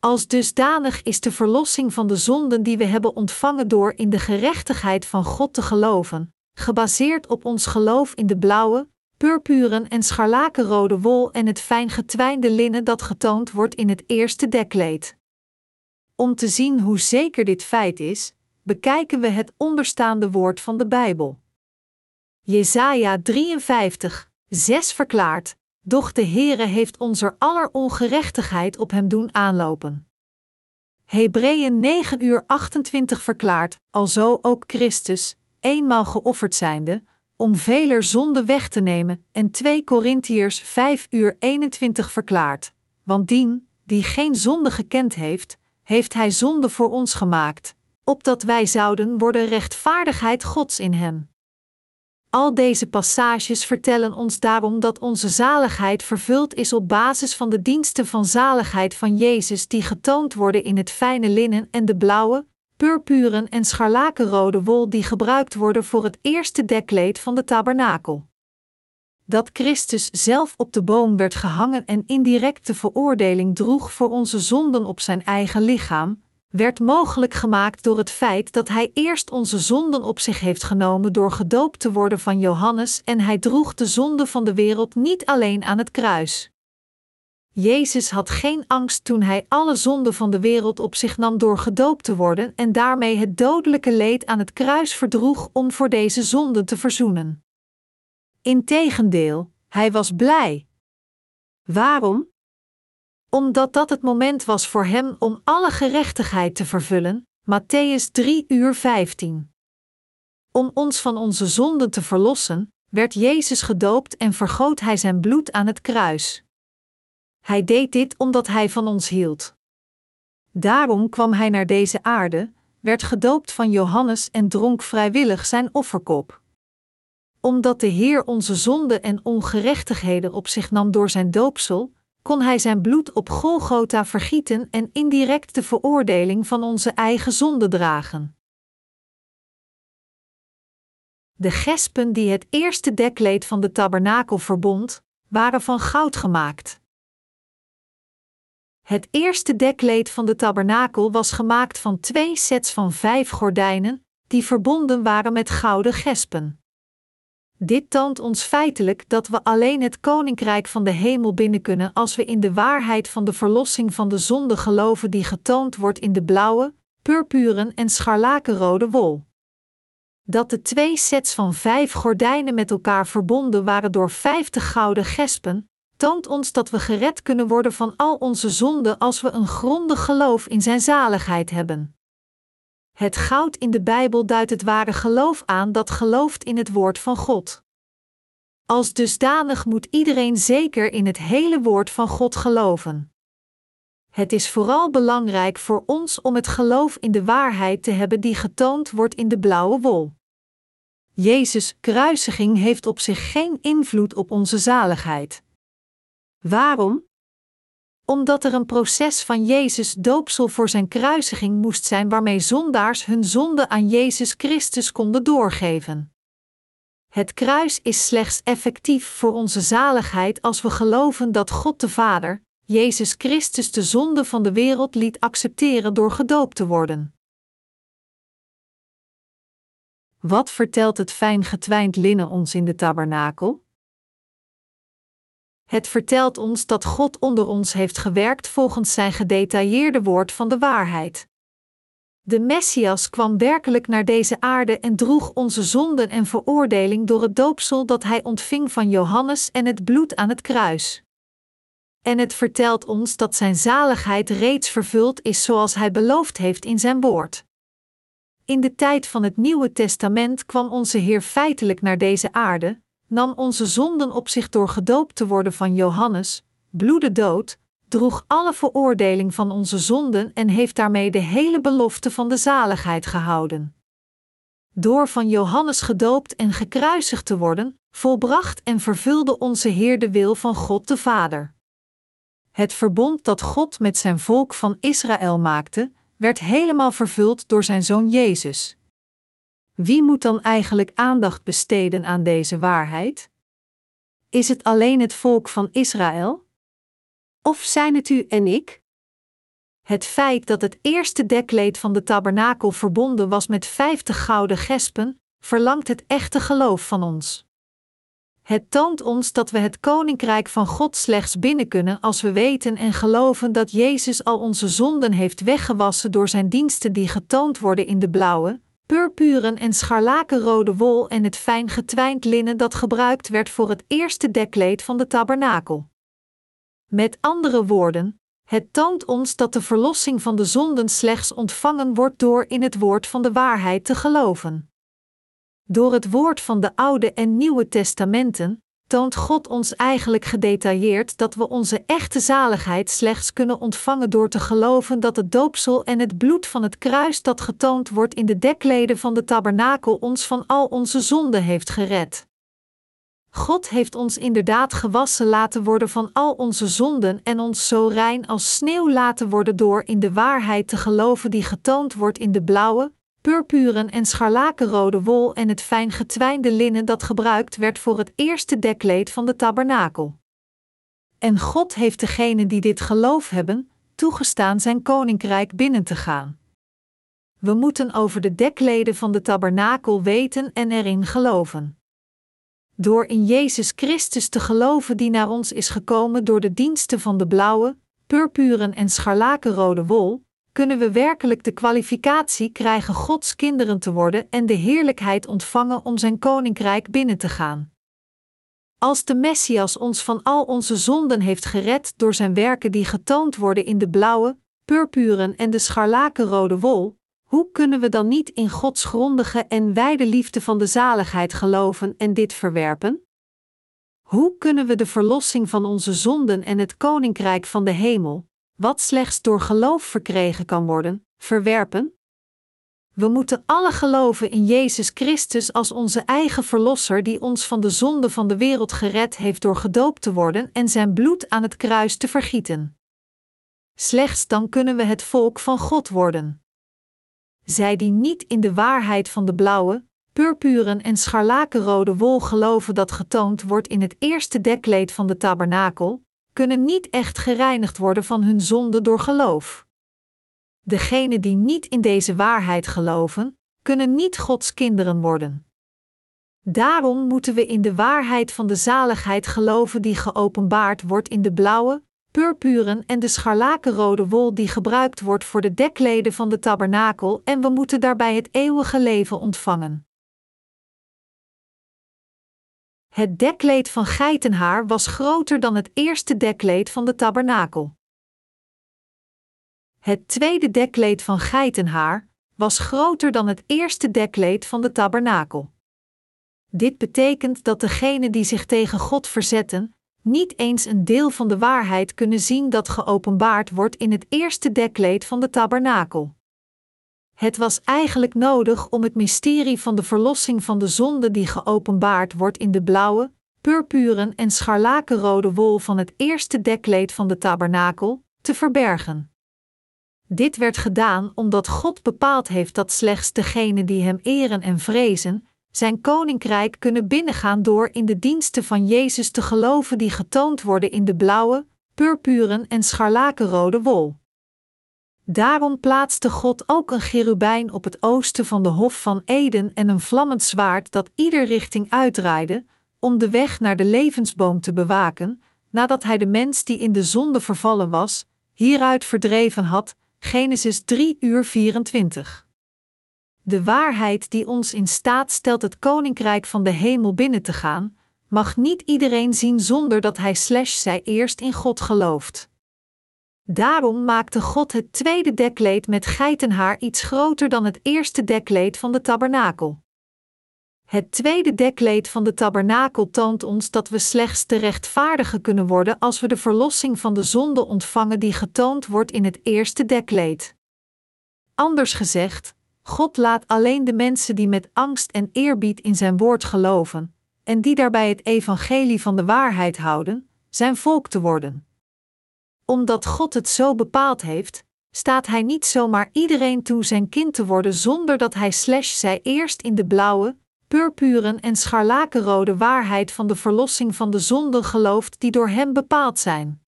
Als dusdanig is de verlossing van de zonden die we hebben ontvangen door in de gerechtigheid van God te geloven, gebaseerd op ons geloof in de blauwe, purpuren en scharlakenrode wol en het fijn getwijnde linnen dat getoond wordt in het eerste dekleed. Om te zien hoe zeker dit feit is, bekijken we het onderstaande woord van de Bijbel. Jesaja 53, 6 verklaart: Doch de Heere heeft onze aller ongerechtigheid op hem doen aanlopen. Hebreeën 9 uur 28 verklaart: Alzo ook Christus, eenmaal geofferd zijnde, om veler zonde weg te nemen, en 2 Korintiërs 5 uur 21 verklaart: Want dien, die geen zonde gekend heeft, heeft Hij zonde voor ons gemaakt, opdat wij zouden worden rechtvaardigheid Gods in Hem. Al deze passages vertellen ons daarom dat onze zaligheid vervuld is op basis van de diensten van zaligheid van Jezus die getoond worden in het fijne linnen en de blauwe, purpuren en scharlakenrode wol die gebruikt worden voor het eerste dekleed van de tabernakel dat Christus zelf op de boom werd gehangen en indirecte veroordeling droeg voor onze zonden op zijn eigen lichaam, werd mogelijk gemaakt door het feit dat hij eerst onze zonden op zich heeft genomen door gedoopt te worden van Johannes en hij droeg de zonde van de wereld niet alleen aan het kruis. Jezus had geen angst toen hij alle zonden van de wereld op zich nam door gedoopt te worden en daarmee het dodelijke leed aan het kruis verdroeg om voor deze zonden te verzoenen. Integendeel, hij was blij. Waarom? Omdat dat het moment was voor hem om alle gerechtigheid te vervullen, Matthäus 3 uur 15. Om ons van onze zonden te verlossen, werd Jezus gedoopt en vergoot hij zijn bloed aan het kruis. Hij deed dit omdat hij van ons hield. Daarom kwam hij naar deze aarde, werd gedoopt van Johannes en dronk vrijwillig zijn offerkop. Omdat de Heer onze zonden en ongerechtigheden op zich nam door zijn doopsel, kon hij zijn bloed op Golgotha vergieten en indirect de veroordeling van onze eigen zonde dragen. De gespen die het eerste dekleed van de tabernakel verbond, waren van goud gemaakt. Het eerste dekleed van de tabernakel was gemaakt van twee sets van vijf gordijnen, die verbonden waren met gouden gespen. Dit toont ons feitelijk dat we alleen het koninkrijk van de hemel binnen kunnen als we in de waarheid van de verlossing van de zonde geloven die getoond wordt in de blauwe, purpuren en scharlakenrode wol. Dat de twee sets van vijf gordijnen met elkaar verbonden waren door vijftig gouden gespen, toont ons dat we gered kunnen worden van al onze zonden als we een grondig geloof in Zijn zaligheid hebben. Het goud in de Bijbel duidt het ware geloof aan dat gelooft in het woord van God. Als dusdanig moet iedereen zeker in het hele woord van God geloven. Het is vooral belangrijk voor ons om het geloof in de waarheid te hebben die getoond wordt in de blauwe wol. Jezus' kruisiging heeft op zich geen invloed op onze zaligheid. Waarom? Omdat er een proces van Jezus doopsel voor zijn kruisiging moest zijn waarmee zondaars hun zonde aan Jezus Christus konden doorgeven. Het kruis is slechts effectief voor onze zaligheid als we geloven dat God de Vader, Jezus Christus de zonde van de wereld liet accepteren door gedoopt te worden. Wat vertelt het fijn getwijnd linnen ons in de tabernakel? Het vertelt ons dat God onder ons heeft gewerkt volgens zijn gedetailleerde woord van de waarheid. De Messias kwam werkelijk naar deze aarde en droeg onze zonden en veroordeling door het doopsel dat hij ontving van Johannes en het bloed aan het kruis. En het vertelt ons dat zijn zaligheid reeds vervuld is zoals hij beloofd heeft in zijn woord. In de tijd van het Nieuwe Testament kwam onze Heer feitelijk naar deze aarde, nam onze zonden op zich door gedoopt te worden van Johannes, bloedde dood, droeg alle veroordeling van onze zonden en heeft daarmee de hele belofte van de zaligheid gehouden. Door van Johannes gedoopt en gekruisigd te worden, volbracht en vervulde onze Heer de wil van God de Vader. Het verbond dat God met zijn volk van Israël maakte, werd helemaal vervuld door zijn zoon Jezus. Wie moet dan eigenlijk aandacht besteden aan deze waarheid? Is het alleen het volk van Israël? Of zijn het u en ik? Het feit dat het eerste dekleed van de tabernakel verbonden was met vijftig gouden gespen, verlangt het echte geloof van ons. Het toont ons dat we het koninkrijk van God slechts binnen kunnen als we weten en geloven dat Jezus al onze zonden heeft weggewassen door zijn diensten die getoond worden in de blauwe, purpuren en scharlakenrode wol en het fijn getwijnd linnen dat gebruikt werd voor het eerste dekleed van de tabernakel. Met andere woorden, het toont ons dat de verlossing van de zonden slechts ontvangen wordt door in het woord van de waarheid te geloven. Door het woord van de Oude en Nieuwe Testamenten toont God ons eigenlijk gedetailleerd dat we onze echte zaligheid slechts kunnen ontvangen door te geloven dat het doopsel en het bloed van het kruis dat getoond wordt in de dekleden van de tabernakel ons van al onze zonden heeft gered. God heeft ons inderdaad gewassen laten worden van al onze zonden en ons zo rein als sneeuw laten worden door in de waarheid te geloven die getoond wordt in de blauwe, purpuren en scharlakenrode wol en het fijn getwijnde linnen dat gebruikt werd voor het eerste dekleed van de tabernakel. En God heeft degenen die dit geloof hebben, toegestaan zijn koninkrijk binnen te gaan. We moeten over de dekleden van de tabernakel weten en erin geloven. Door in Jezus Christus te geloven die naar ons is gekomen door de diensten van de blauwe, purpuren en scharlakenrode wol, kunnen we werkelijk de kwalificatie krijgen Gods kinderen te worden en de heerlijkheid ontvangen om zijn koninkrijk binnen te gaan. Als de Messias ons van al onze zonden heeft gered door zijn werken die getoond worden in de blauwe, purpuren en de scharlakenrode wol, hoe kunnen we dan niet in Gods grondige en wijde liefde van de zaligheid geloven en dit verwerpen? Hoe kunnen we de verlossing van onze zonden en het koninkrijk van de hemel, wat slechts door geloof verkregen kan worden, verwerpen? We moeten alle geloven in Jezus Christus als onze eigen Verlosser die ons van de zonde van de wereld gered heeft door gedoopt te worden en zijn bloed aan het kruis te vergieten. Slechts dan kunnen we het volk van God worden. Zij die niet in de waarheid van de blauwe, purpuren en scharlakenrode wol geloven dat getoond wordt in het eerste dekleed van de tabernakel, kunnen niet echt gereinigd worden van hun zonde door geloof. Degenen die niet in deze waarheid geloven, kunnen niet Gods kinderen worden. Daarom moeten we in de waarheid van de zaligheid geloven die geopenbaard wordt in de blauwe, purpuren en de scharlakenrode wol die gebruikt wordt voor de dekleden van de tabernakel en we moeten daarbij het eeuwige leven ontvangen. Het dekleed van geitenhaar was groter dan het eerste dekleed van de tabernakel. Het tweede dekleed van geitenhaar was groter dan het eerste dekleed van de tabernakel. Dit betekent dat degenen die zich tegen God verzetten, niet eens een deel van de waarheid kunnen zien dat geopenbaard wordt in het eerste dekleed van de tabernakel. Het was eigenlijk nodig om het mysterie van de verlossing van de zonde die geopenbaard wordt in de blauwe, purpuren en scharlakenrode wol van het eerste dekleed van de tabernakel, te verbergen. Dit werd gedaan omdat God bepaald heeft dat slechts degenen die Hem eren en vrezen, Zijn koninkrijk kunnen binnengaan door in de diensten van Jezus te geloven die getoond worden in de blauwe, purpuren en scharlakenrode wol. Daarom plaatste God ook een cherubijn op het oosten van de Hof van Eden en een vlammend zwaard dat ieder richting uitdraaide, om de weg naar de levensboom te bewaken, nadat hij de mens die in de zonde vervallen was, hieruit verdreven had. Genesis 3 uur 24. De waarheid die ons in staat stelt het koninkrijk van de hemel binnen te gaan, mag niet iedereen zien zonder dat hij slash zij eerst in God gelooft. Daarom maakte God het tweede dekleed met geitenhaar iets groter dan het eerste dekleed van de tabernakel. Het tweede dekleed van de tabernakel toont ons dat we slechts te rechtvaardigen kunnen worden als we de verlossing van de zonde ontvangen die getoond wordt in het eerste dekleed. Anders gezegd, God laat alleen de mensen die met angst en eerbied in zijn woord geloven, en die daarbij het evangelie van de waarheid houden, zijn volk te worden omdat God het zo bepaald heeft, staat Hij niet zomaar iedereen toe zijn kind te worden zonder dat Hij slash zij eerst in de blauwe, purpuren en scharlakenrode waarheid van de verlossing van de zonden gelooft die door Hem bepaald zijn.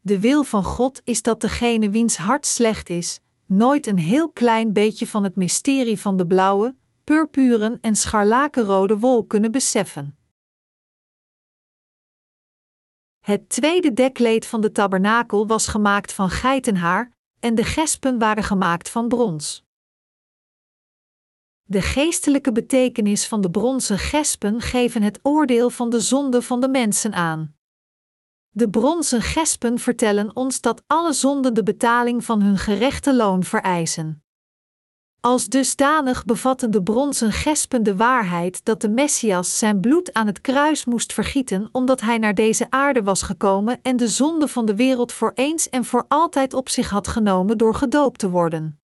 De wil van God is dat degene wiens hart slecht is, nooit een heel klein beetje van het mysterie van de blauwe, purpuren en scharlakenrode wol kunnen beseffen. Het tweede dekleed van de tabernakel was gemaakt van geitenhaar en de gespen waren gemaakt van brons. De geestelijke betekenis van de bronzen gespen geven het oordeel van de zonde van de mensen aan. De bronzen gespen vertellen ons dat alle zonden de betaling van hun gerechte loon vereisen. Als dusdanig bevatten de bronzen gespen de waarheid dat de Messias zijn bloed aan het kruis moest vergieten omdat hij naar deze aarde was gekomen en de zonde van de wereld voor eens en voor altijd op zich had genomen door gedoopt te worden.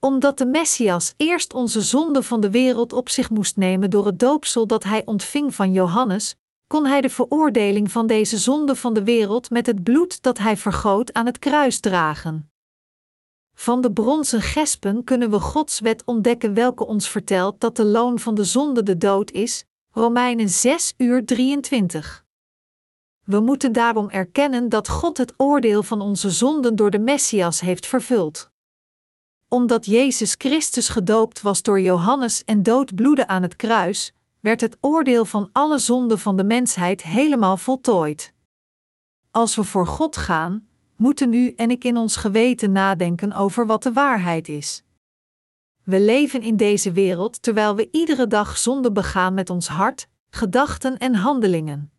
Omdat de Messias eerst onze zonde van de wereld op zich moest nemen door het doopsel dat hij ontving van Johannes, kon hij de veroordeling van deze zonde van de wereld met het bloed dat hij vergoot aan het kruis dragen. Van de bronzen gespen kunnen we Gods wet ontdekken, welke ons vertelt dat de loon van de zonde de dood is. Romeinen 6 uur 23. We moeten daarom erkennen dat God het oordeel van onze zonden door de Messias heeft vervuld. Omdat Jezus Christus gedoopt was door Johannes en doodbloedde aan het kruis, werd het oordeel van alle zonden van de mensheid helemaal voltooid. Als we voor God gaan, moeten u en ik in ons geweten nadenken over wat de waarheid is. We leven in deze wereld terwijl we iedere dag zonde begaan met ons hart, gedachten en handelingen.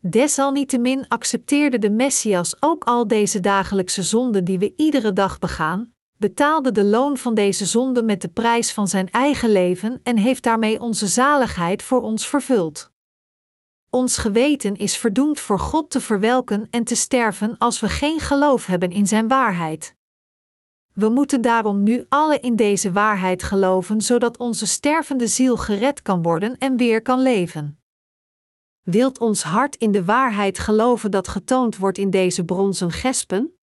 Desalniettemin accepteerde de Messias ook al deze dagelijkse zonden die we iedere dag begaan, betaalde de loon van deze zonde met de prijs van zijn eigen leven en heeft daarmee onze zaligheid voor ons vervuld. Ons geweten is verdoemd voor God te verwelken en te sterven als we geen geloof hebben in Zijn waarheid. We moeten daarom nu alle in deze waarheid geloven, zodat onze stervende ziel gered kan worden en weer kan leven. Wilt ons hart in de waarheid geloven dat getoond wordt in deze bronzen gespen?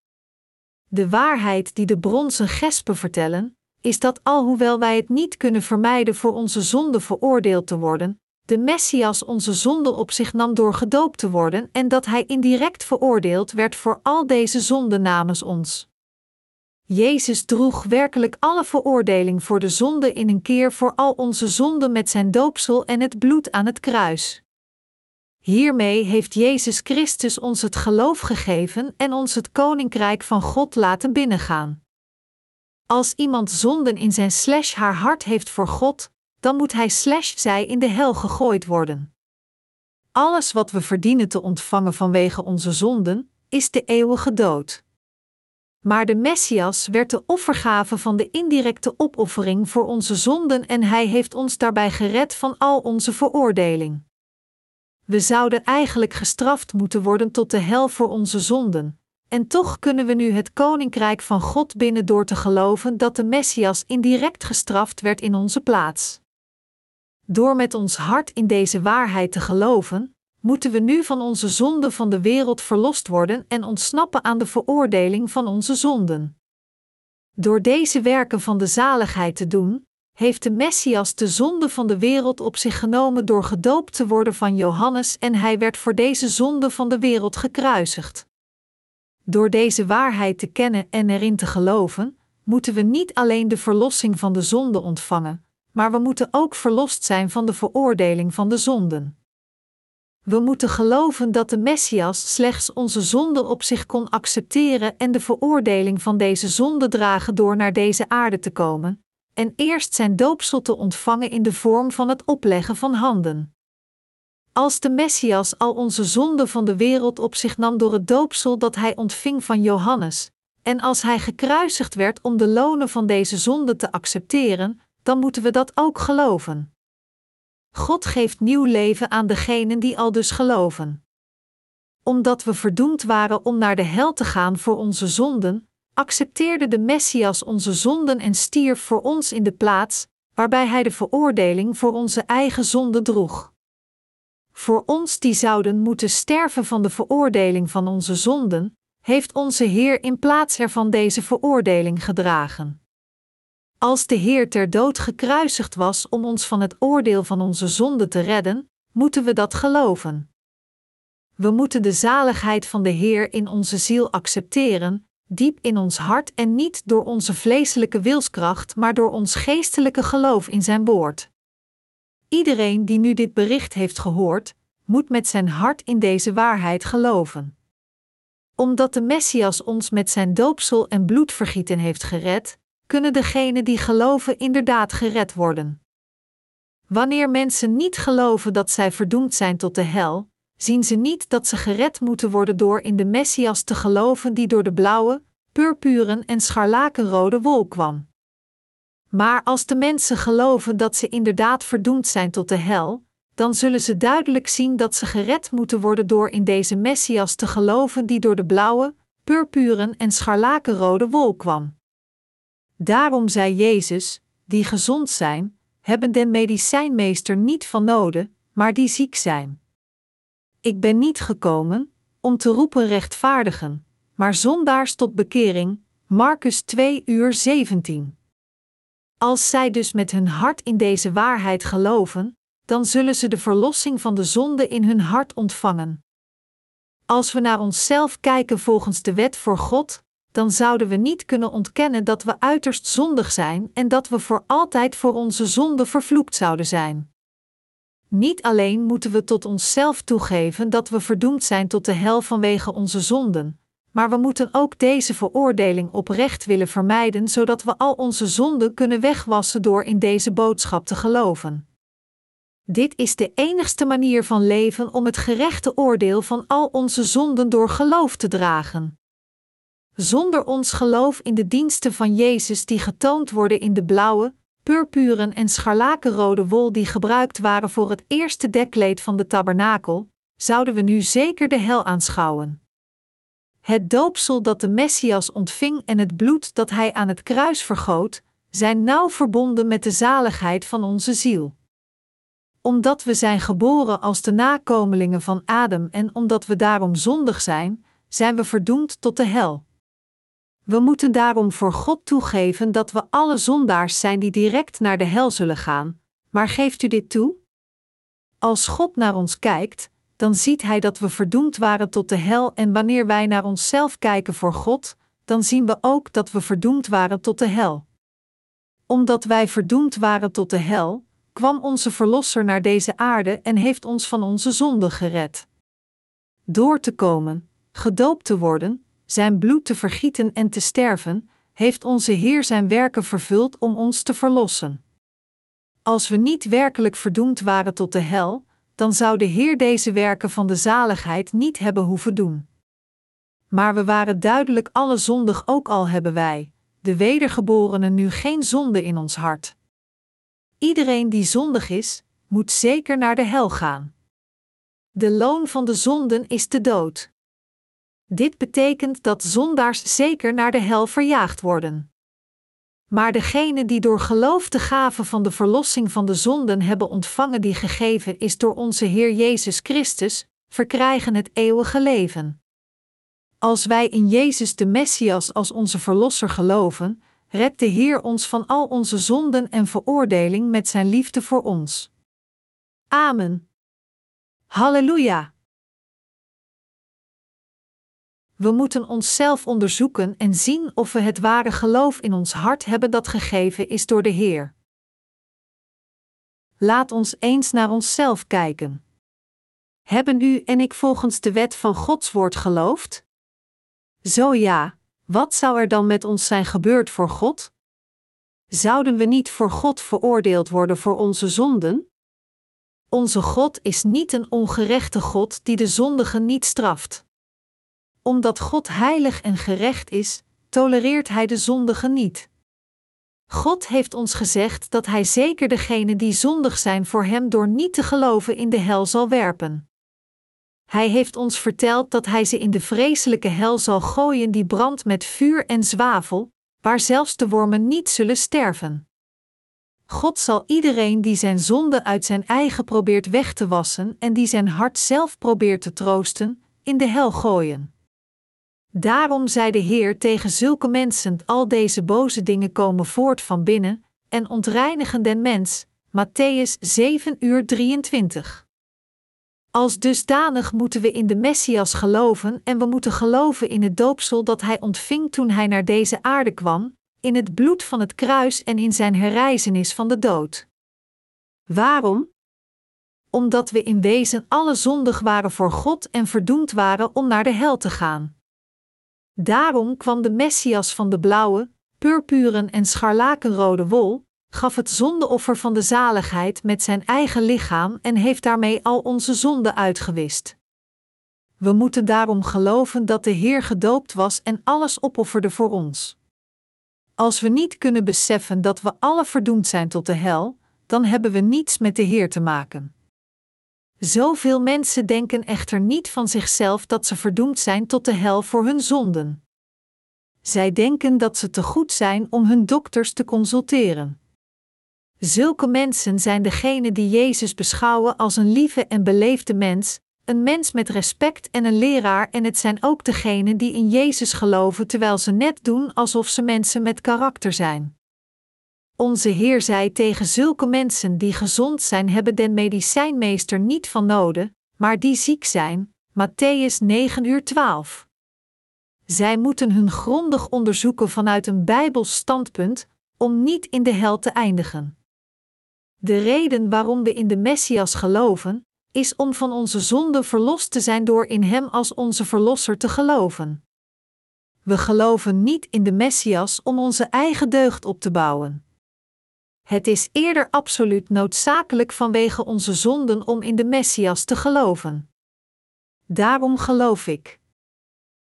De waarheid die de bronzen gespen vertellen, is dat alhoewel wij het niet kunnen vermijden voor onze zonde veroordeeld te worden, de Messias onze zonde op zich nam door gedoopt te worden en dat hij indirect veroordeeld werd voor al deze zonden namens ons. Jezus droeg werkelijk alle veroordeling voor de zonde in een keer voor al onze zonden met zijn doopsel en het bloed aan het kruis. Hiermee heeft Jezus Christus ons het geloof gegeven en ons het koninkrijk van God laten binnengaan. Als iemand zonden in zijn slash haar hart heeft voor God, dan moet hij slash zij in de hel gegooid worden. Alles wat we verdienen te ontvangen vanwege onze zonden, is de eeuwige dood. Maar de Messias werd de offergave van de indirecte opoffering voor onze zonden en hij heeft ons daarbij gered van al onze veroordeling. We zouden eigenlijk gestraft moeten worden tot de hel voor onze zonden, en toch kunnen we nu het koninkrijk van God binnen door te geloven dat de Messias indirect gestraft werd in onze plaats. Door met ons hart in deze waarheid te geloven, moeten we nu van onze zonden van de wereld verlost worden en ontsnappen aan de veroordeling van onze zonden. Door deze werken van de zaligheid te doen, heeft de Messias de zonde van de wereld op zich genomen door gedoopt te worden van Johannes en hij werd voor deze zonde van de wereld gekruisigd. Door deze waarheid te kennen en erin te geloven, moeten we niet alleen de verlossing van de zonde ontvangen, maar we moeten ook verlost zijn van de veroordeling van de zonden. We moeten geloven dat de Messias slechts onze zonde op zich kon accepteren en de veroordeling van deze zonde dragen door naar deze aarde te komen, en eerst zijn doopsel te ontvangen in de vorm van het opleggen van handen. Als de Messias al onze zonde van de wereld op zich nam door het doopsel dat hij ontving van Johannes, en als hij gekruisigd werd om de lonen van deze zonde te accepteren, dan moeten we dat ook geloven. God geeft nieuw leven aan degenen die al dus geloven. Omdat we verdoemd waren om naar de hel te gaan voor onze zonden, accepteerde de Messias onze zonden en stierf voor ons in de plaats, waarbij hij de veroordeling voor onze eigen zonde droeg. Voor ons die zouden moeten sterven van de veroordeling van onze zonden, heeft onze Heer in plaats ervan deze veroordeling gedragen. Als de Heer ter dood gekruisigd was om ons van het oordeel van onze zonde te redden, moeten we dat geloven. We moeten de zaligheid van de Heer in onze ziel accepteren, diep in ons hart en niet door onze vleeselijke wilskracht, maar door ons geestelijke geloof in Zijn woord. Iedereen die nu dit bericht heeft gehoord, moet met zijn hart in deze waarheid geloven. Omdat de Messias ons met zijn doopsel en bloedvergieten heeft gered, kunnen degenen die geloven inderdaad gered worden. Wanneer mensen niet geloven dat zij verdoemd zijn tot de hel, zien ze niet dat ze gered moeten worden door in de Messias te geloven die door de blauwe, purpuren en scharlakenrode wol kwam. Maar als de mensen geloven dat ze inderdaad verdoemd zijn tot de hel, dan zullen ze duidelijk zien dat ze gered moeten worden door in deze Messias te geloven die door de blauwe, purpuren en scharlakenrode wol kwam. Daarom zei Jezus: Die gezond zijn, hebben den medicijnmeester niet van noden, maar die ziek zijn. Ik ben niet gekomen om te roepen rechtvaardigen, maar zondaars tot bekering. Marcus 2 uur 17. Als zij dus met hun hart in deze waarheid geloven, dan zullen ze de verlossing van de zonde in hun hart ontvangen. Als we naar onszelf kijken volgens de wet voor God, dan zouden we niet kunnen ontkennen dat we uiterst zondig zijn en dat we voor altijd voor onze zonde vervloekt zouden zijn. Niet alleen moeten we tot onszelf toegeven dat we verdoemd zijn tot de hel vanwege onze zonden, maar we moeten ook deze veroordeling oprecht willen vermijden, zodat we al onze zonden kunnen wegwassen door in deze boodschap te geloven. Dit is de enigste manier van leven om het gerechte oordeel van al onze zonden door geloof te dragen. Zonder ons geloof in de diensten van Jezus die getoond worden in de blauwe, purpuren en scharlakenrode wol die gebruikt waren voor het eerste dekkleed van de tabernakel, zouden we nu zeker de hel aanschouwen. Het doopsel dat de Messias ontving en het bloed dat hij aan het kruis vergoot, zijn nauw verbonden met de zaligheid van onze ziel. Omdat we zijn geboren als de nakomelingen van Adam en omdat we daarom zondig zijn, zijn we verdoemd tot de hel. We moeten daarom voor God toegeven dat we alle zondaars zijn die direct naar de hel zullen gaan. Maar geeft u dit toe? Als God naar ons kijkt, dan ziet Hij dat we verdoemd waren tot de hel en wanneer wij naar onszelf kijken voor God, dan zien we ook dat we verdoemd waren tot de hel. Omdat wij verdoemd waren tot de hel, kwam onze Verlosser naar deze aarde en heeft ons van onze zonde gered. Door te komen, gedoopt te worden, zijn bloed te vergieten en te sterven, heeft onze Heer zijn werken vervuld om ons te verlossen. Als we niet werkelijk verdoemd waren tot de hel, dan zou de Heer deze werken van de zaligheid niet hebben hoeven doen. Maar we waren duidelijk alle zondig, ook al hebben wij, de wedergeborenen, nu geen zonde in ons hart. Iedereen die zondig is, moet zeker naar de hel gaan. De loon van de zonden is de dood. Dit betekent dat zondaars zeker naar de hel verjaagd worden. Maar degenen die door geloof de gave van de verlossing van de zonden hebben ontvangen, die gegeven is door onze Heer Jezus Christus, verkrijgen het eeuwige leven. Als wij in Jezus de Messias als onze Verlosser geloven, redt de Heer ons van al onze zonden en veroordeling met Zijn liefde voor ons. Amen. Halleluja! We moeten onszelf onderzoeken en zien of we het ware geloof in ons hart hebben dat gegeven is door de Heer. Laat ons eens naar onszelf kijken. Hebben u en ik volgens de wet van Gods woord geloofd? Zo ja, wat zou er dan met ons zijn gebeurd voor God? Zouden we niet voor God veroordeeld worden voor onze zonden? Onze God is niet een ongerechte God die de zondigen niet straft omdat God heilig en gerecht is, tolereert Hij de zondige niet. God heeft ons gezegd dat Hij zeker degenen die zondig zijn voor Hem door niet te geloven in de hel zal werpen. Hij heeft ons verteld dat Hij ze in de vreselijke hel zal gooien die brandt met vuur en zwavel, waar zelfs de wormen niet zullen sterven. God zal iedereen die zijn zonde uit zijn eigen probeert weg te wassen en die zijn hart zelf probeert te troosten, in de hel gooien. Daarom zei de Heer tegen zulke mensen: Al deze boze dingen komen voort van binnen en ontreinigen den mens. Matthäus 7 uur 23. Als dusdanig moeten we in de Messias geloven en we moeten geloven in het doopsel dat hij ontving toen hij naar deze aarde kwam, in het bloed van het kruis en in zijn herrijzenis van de dood. Waarom? Omdat we in wezen alle zondig waren voor God en verdoemd waren om naar de hel te gaan. Daarom kwam de Messias van de blauwe, purpuren en scharlakenrode wol, gaf het zondeoffer van de zaligheid met zijn eigen lichaam en heeft daarmee al onze zonden uitgewist. We moeten daarom geloven dat de Heer gedoopt was en alles opofferde voor ons. Als we niet kunnen beseffen dat we alle verdoemd zijn tot de hel, dan hebben we niets met de Heer te maken. Zoveel mensen denken echter niet van zichzelf dat ze verdoemd zijn tot de hel voor hun zonden. Zij denken dat ze te goed zijn om hun dokters te consulteren. Zulke mensen zijn degenen die Jezus beschouwen als een lieve en beleefde mens, een mens met respect en een leraar, en het zijn ook degenen die in Jezus geloven terwijl ze net doen alsof ze mensen met karakter zijn. Onze Heer zei tegen zulke mensen die gezond zijn, hebben den medicijnmeester niet van noden, maar die ziek zijn. Matthäus 9 uur 12. Zij moeten hun grondig onderzoeken vanuit een Bijbels standpunt, om niet in de hel te eindigen. De reden waarom we in de Messias geloven, is om van onze zonden verlost te zijn door in Hem als onze Verlosser te geloven. We geloven niet in de Messias om onze eigen deugd op te bouwen. Het is eerder absoluut noodzakelijk vanwege onze zonden om in de Messias te geloven. Daarom geloof ik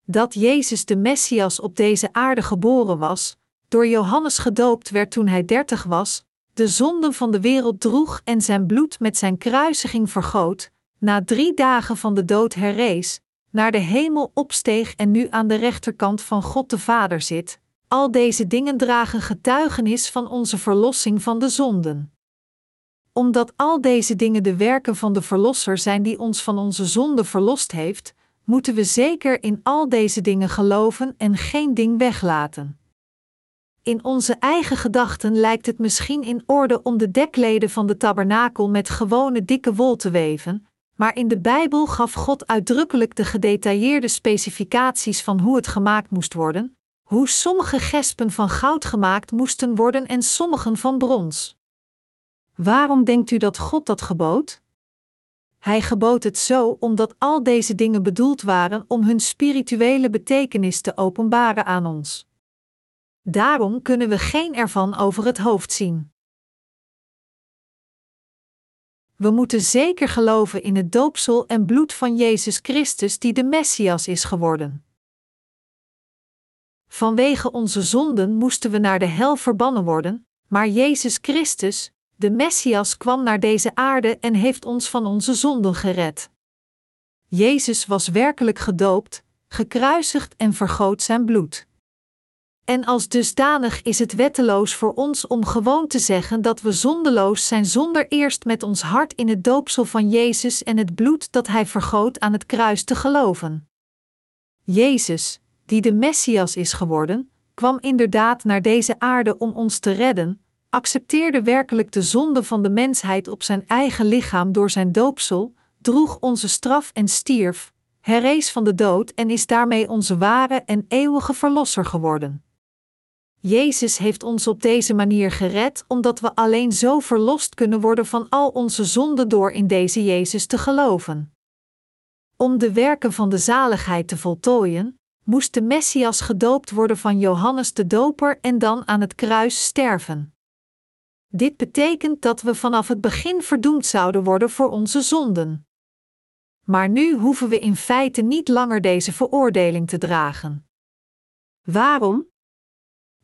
dat Jezus de Messias op deze aarde geboren was, door Johannes gedoopt werd toen hij dertig was, de zonden van de wereld droeg en zijn bloed met zijn kruisiging vergoot, na drie dagen van de dood herrees, naar de hemel opsteeg en nu aan de rechterkant van God de Vader zit. Al deze dingen dragen getuigenis van onze verlossing van de zonden. Omdat al deze dingen de werken van de Verlosser zijn die ons van onze zonden verlost heeft, moeten we zeker in al deze dingen geloven en geen ding weglaten. In onze eigen gedachten lijkt het misschien in orde om de dekleden van de tabernakel met gewone dikke wol te weven, maar in de Bijbel gaf God uitdrukkelijk de gedetailleerde specificaties van hoe het gemaakt moest worden, hoe sommige gespen van goud gemaakt moesten worden en sommigen van brons. Waarom denkt u dat God dat gebood? Hij gebood het zo omdat al deze dingen bedoeld waren om hun spirituele betekenis te openbaren aan ons. Daarom kunnen we geen ervan over het hoofd zien. We moeten zeker geloven in het doopsel en bloed van Jezus Christus die de Messias is geworden. Vanwege onze zonden moesten we naar de hel verbannen worden, maar Jezus Christus, de Messias, kwam naar deze aarde en heeft ons van onze zonden gered. Jezus was werkelijk gedoopt, gekruisigd en vergoot zijn bloed. En als dusdanig is het wetteloos voor ons om gewoon te zeggen dat we zondeloos zijn zonder eerst met ons hart in het doopsel van Jezus en het bloed dat Hij vergoot aan het kruis te geloven. Jezus, die de Messias is geworden, kwam inderdaad naar deze aarde om ons te redden, accepteerde werkelijk de zonde van de mensheid op zijn eigen lichaam door zijn doopsel, droeg onze straf en stierf, herrees van de dood en is daarmee onze ware en eeuwige verlosser geworden. Jezus heeft ons op deze manier gered, omdat we alleen zo verlost kunnen worden van al onze zonden door in deze Jezus te geloven. Om de werken van de zaligheid te voltooien, moest de Messias gedoopt worden van Johannes de Doper en dan aan het kruis sterven. Dit betekent dat we vanaf het begin verdoemd zouden worden voor onze zonden. Maar nu hoeven we in feite niet langer deze veroordeling te dragen. Waarom?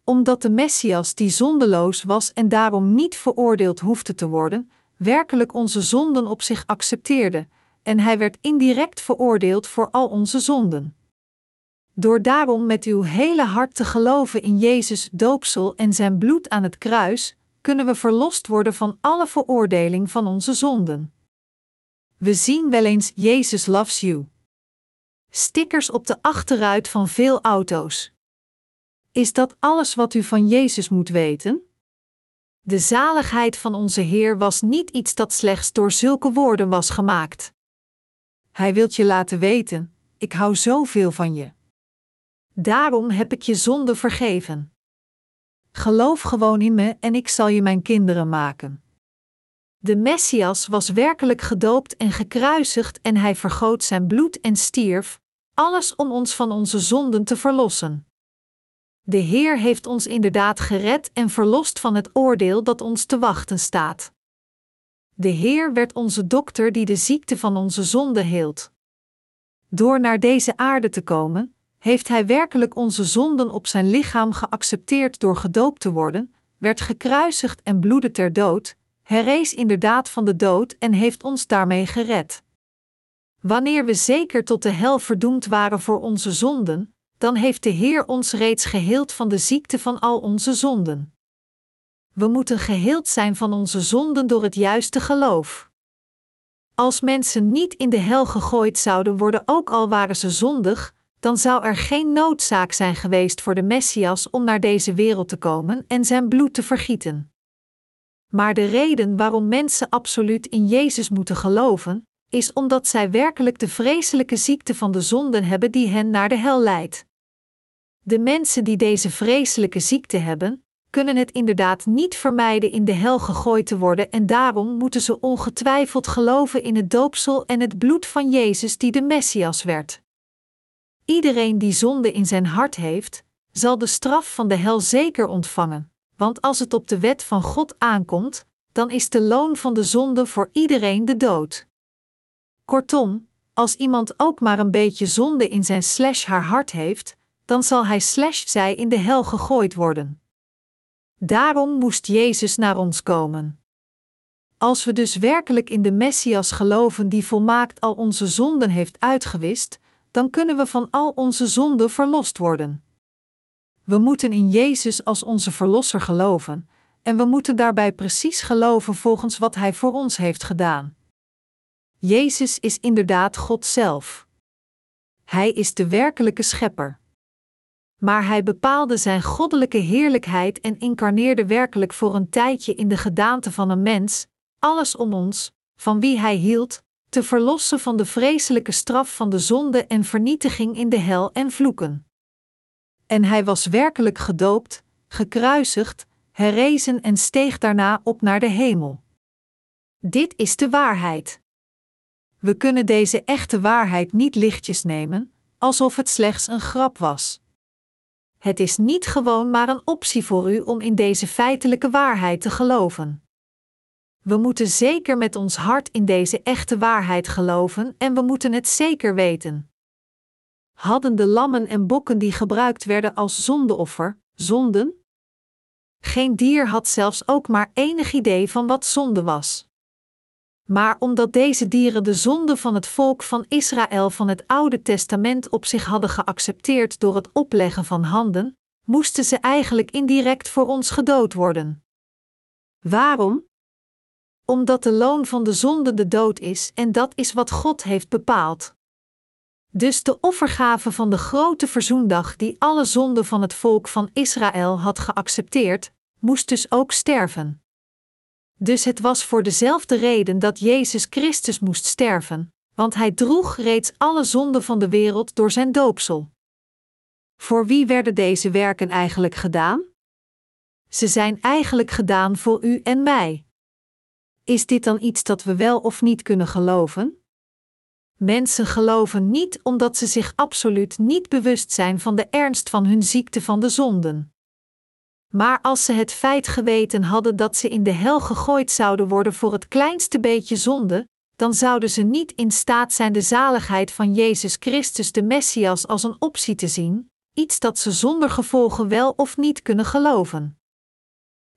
Omdat de Messias, die zondeloos was en daarom niet veroordeeld hoefde te worden, werkelijk onze zonden op zich accepteerde, en hij werd indirect veroordeeld voor al onze zonden. Door daarom met uw hele hart te geloven in Jezus' doopsel en zijn bloed aan het kruis, kunnen we verlost worden van alle veroordeling van onze zonden. We zien wel eens Jezus loves you. Stickers op de achterruit van veel auto's. Is dat alles wat u van Jezus moet weten? De zaligheid van onze Heer was niet iets dat slechts door zulke woorden was gemaakt. Hij wilt je laten weten: ik hou zoveel van je. Daarom heb ik je zonde vergeven. Geloof gewoon in me en ik zal je mijn kinderen maken. De Messias was werkelijk gedoopt en gekruisigd en hij vergoot zijn bloed en stierf, alles om ons van onze zonden te verlossen. De Heer heeft ons inderdaad gered en verlost van het oordeel dat ons te wachten staat. De Heer werd onze dokter die de ziekte van onze zonde heelt. Door naar deze aarde te komen, heeft Hij werkelijk onze zonden op zijn lichaam geaccepteerd door gedoopt te worden, werd gekruisigd en bloedde ter dood, herrees inderdaad van de dood en heeft ons daarmee gered. Wanneer we zeker tot de hel verdoemd waren voor onze zonden, dan heeft de Heer ons reeds geheeld van de ziekte van al onze zonden. We moeten geheeld zijn van onze zonden door het juiste geloof. Als mensen niet in de hel gegooid zouden worden, ook al waren ze zondig, dan zou er geen noodzaak zijn geweest voor de Messias om naar deze wereld te komen en zijn bloed te vergieten. Maar de reden waarom mensen absoluut in Jezus moeten geloven, is omdat zij werkelijk de vreselijke ziekte van de zonden hebben die hen naar de hel leidt. De mensen die deze vreselijke ziekte hebben, kunnen het inderdaad niet vermijden in de hel gegooid te worden en daarom moeten ze ongetwijfeld geloven in het doopsel en het bloed van Jezus die de Messias werd. Iedereen die zonde in zijn hart heeft, zal de straf van de hel zeker ontvangen, want als het op de wet van God aankomt, dan is de loon van de zonde voor iedereen de dood. Kortom, als iemand ook maar een beetje zonde in zijn slash haar hart heeft, dan zal hij slash zij in de hel gegooid worden. Daarom moest Jezus naar ons komen. Als we dus werkelijk in de Messias geloven die volmaakt al onze zonden heeft uitgewist, dan kunnen we van al onze zonden verlost worden. We moeten in Jezus als onze Verlosser geloven, en we moeten daarbij precies geloven volgens wat Hij voor ons heeft gedaan. Jezus is inderdaad God zelf. Hij is de werkelijke schepper. Maar hij bepaalde zijn goddelijke heerlijkheid en incarneerde werkelijk voor een tijdje in de gedaante van een mens, alles om ons, van wie hij hield, te verlossen van de vreselijke straf van de zonde en vernietiging in de hel en vloeken. En hij was werkelijk gedoopt, gekruisigd, herrezen en steeg daarna op naar de hemel. Dit is de waarheid. We kunnen deze echte waarheid niet lichtjes nemen, alsof het slechts een grap was. Het is niet gewoon maar een optie voor u om in deze feitelijke waarheid te geloven. We moeten zeker met ons hart in deze echte waarheid geloven en we moeten het zeker weten. Hadden de lammen en bokken die gebruikt werden als zondeoffer, zonden? Geen dier had zelfs ook maar enig idee van wat zonde was. Maar omdat deze dieren de zonde van het volk van Israël van het Oude Testament op zich hadden geaccepteerd door het opleggen van handen, moesten ze eigenlijk indirect voor ons gedood worden. Waarom? Omdat de loon van de zonde de dood is en dat is wat God heeft bepaald. Dus de offergave van de grote verzoendag die alle zonden van het volk van Israël had geaccepteerd, moest dus ook sterven. Dus het was voor dezelfde reden dat Jezus Christus moest sterven, want hij droeg reeds alle zonden van de wereld door zijn doopsel. Voor wie werden deze werken eigenlijk gedaan? Ze zijn eigenlijk gedaan voor u en mij. Is dit dan iets dat we wel of niet kunnen geloven? Mensen geloven niet omdat ze zich absoluut niet bewust zijn van de ernst van hun ziekte van de zonden. Maar als ze het feit geweten hadden dat ze in de hel gegooid zouden worden voor het kleinste beetje zonde, dan zouden ze niet in staat zijn de zaligheid van Jezus Christus de Messias als een optie te zien, iets dat ze zonder gevolgen wel of niet kunnen geloven.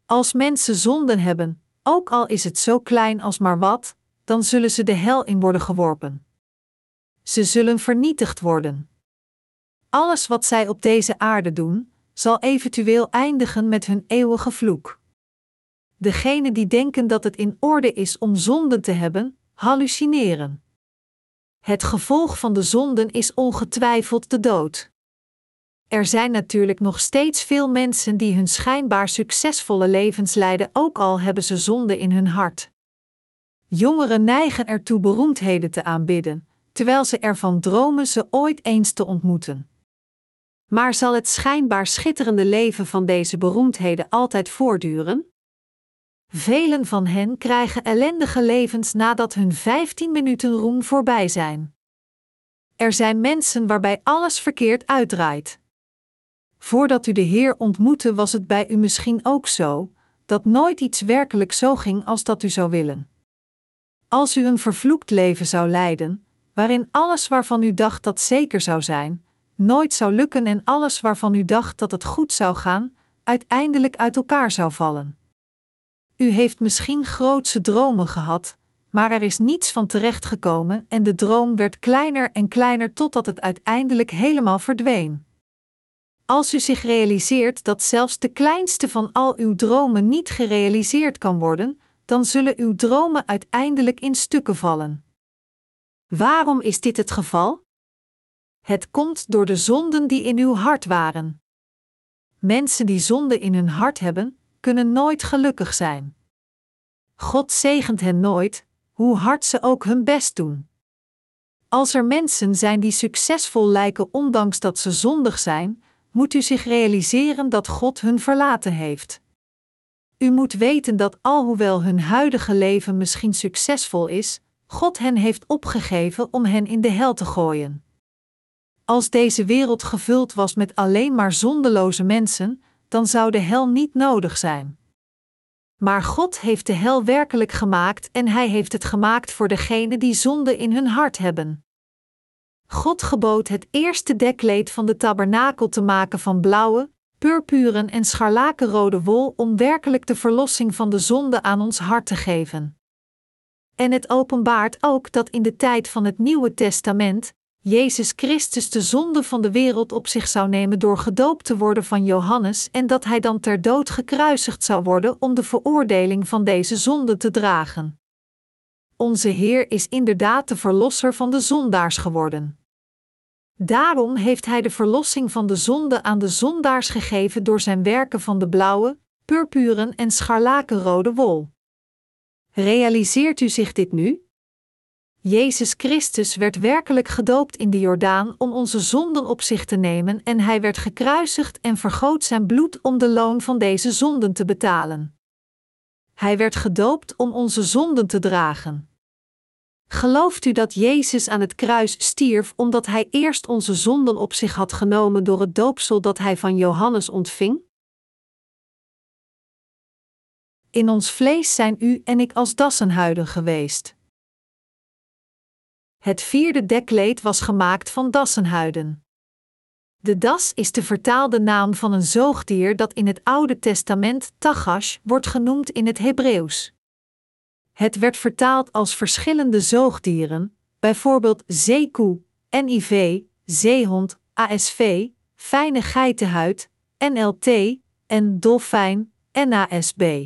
Als mensen zonden hebben, ook al is het zo klein als maar wat, dan zullen ze de hel in worden geworpen. Ze zullen vernietigd worden. Alles wat zij op deze aarde doen, zal eventueel eindigen met hun eeuwige vloek. Degenen die denken dat het in orde is om zonden te hebben, hallucineren. Het gevolg van de zonden is ongetwijfeld de dood. Er zijn natuurlijk nog steeds veel mensen die hun schijnbaar succesvolle levens leiden, ook al hebben ze zonde in hun hart. Jongeren neigen ertoe beroemdheden te aanbidden, terwijl ze ervan dromen ze ooit eens te ontmoeten. Maar zal het schijnbaar schitterende leven van deze beroemdheden altijd voortduren? Velen van hen krijgen ellendige levens nadat hun 15 minuten roem voorbij zijn. Er zijn mensen waarbij alles verkeerd uitdraait. Voordat u de Heer ontmoette, was het bij u misschien ook zo, dat nooit iets werkelijk zo ging als dat u zou willen. Als u een vervloekt leven zou leiden, waarin alles waarvan u dacht dat zeker zou zijn, nooit zou lukken en alles waarvan u dacht dat het goed zou gaan, uiteindelijk uit elkaar zou vallen. U heeft misschien grootse dromen gehad, maar er is niets van terechtgekomen en de droom werd kleiner en kleiner totdat het uiteindelijk helemaal verdween. Als u zich realiseert dat zelfs de kleinste van al uw dromen niet gerealiseerd kan worden, dan zullen uw dromen uiteindelijk in stukken vallen. Waarom is dit het geval? Het komt door de zonden die in uw hart waren. Mensen die zonde in hun hart hebben, kunnen nooit gelukkig zijn. God zegent hen nooit, hoe hard ze ook hun best doen. Als er mensen zijn die succesvol lijken ondanks dat ze zondig zijn, moet u zich realiseren dat God hun verlaten heeft. U moet weten dat alhoewel hun huidige leven misschien succesvol is, God hen heeft opgegeven om hen in de hel te gooien. Als deze wereld gevuld was met alleen maar zondeloze mensen, dan zou de hel niet nodig zijn. Maar God heeft de hel werkelijk gemaakt en Hij heeft het gemaakt voor degenen die zonde in hun hart hebben. God gebood het eerste dekleed van de tabernakel te maken van blauwe, purpuren en scharlakenrode wol om werkelijk de verlossing van de zonde aan ons hart te geven. En het openbaart ook dat in de tijd van het Nieuwe Testament Jezus Christus de zonde van de wereld op zich zou nemen door gedoopt te worden van Johannes en dat hij dan ter dood gekruisigd zou worden om de veroordeling van deze zonde te dragen. Onze Heer is inderdaad de verlosser van de zondaars geworden. Daarom heeft Hij de verlossing van de zonde aan de zondaars gegeven door zijn werken van de blauwe, purpuren en scharlakenrode wol. Realiseert u zich dit nu? Jezus Christus werd werkelijk gedoopt in de Jordaan om onze zonden op zich te nemen en hij werd gekruisigd en vergoot zijn bloed om de loon van deze zonden te betalen. Hij werd gedoopt om onze zonden te dragen. Gelooft u dat Jezus aan het kruis stierf omdat hij eerst onze zonden op zich had genomen door het doopsel dat hij van Johannes ontving? In ons vlees zijn u en ik als dassenhuiden geweest. Het vierde dekleed was gemaakt van dassenhuiden. De das is de vertaalde naam van een zoogdier dat in het Oude Testament Tagash wordt genoemd in het Hebreeuws. Het werd vertaald als verschillende zoogdieren, bijvoorbeeld zeekoe, NIV, zeehond, ASV, fijne geitenhuid, NLT en dolfijn, NASB.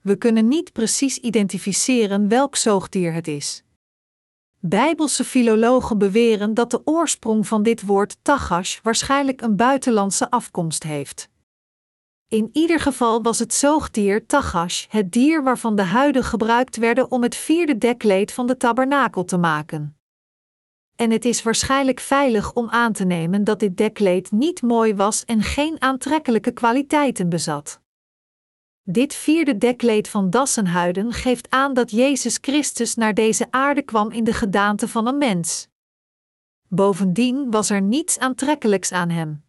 We kunnen niet precies identificeren welk zoogdier het is. Bijbelse filologen beweren dat de oorsprong van dit woord tagash waarschijnlijk een buitenlandse afkomst heeft. In ieder geval was het zoogdier tagash het dier waarvan de huiden gebruikt werden om het vierde dekleed van de tabernakel te maken. En het is waarschijnlijk veilig om aan te nemen dat dit dekleed niet mooi was en geen aantrekkelijke kwaliteiten bezat. Dit vierde dekleed van dassenhuiden geeft aan dat Jezus Christus naar deze aarde kwam in de gedaante van een mens. Bovendien was er niets aantrekkelijks aan hem.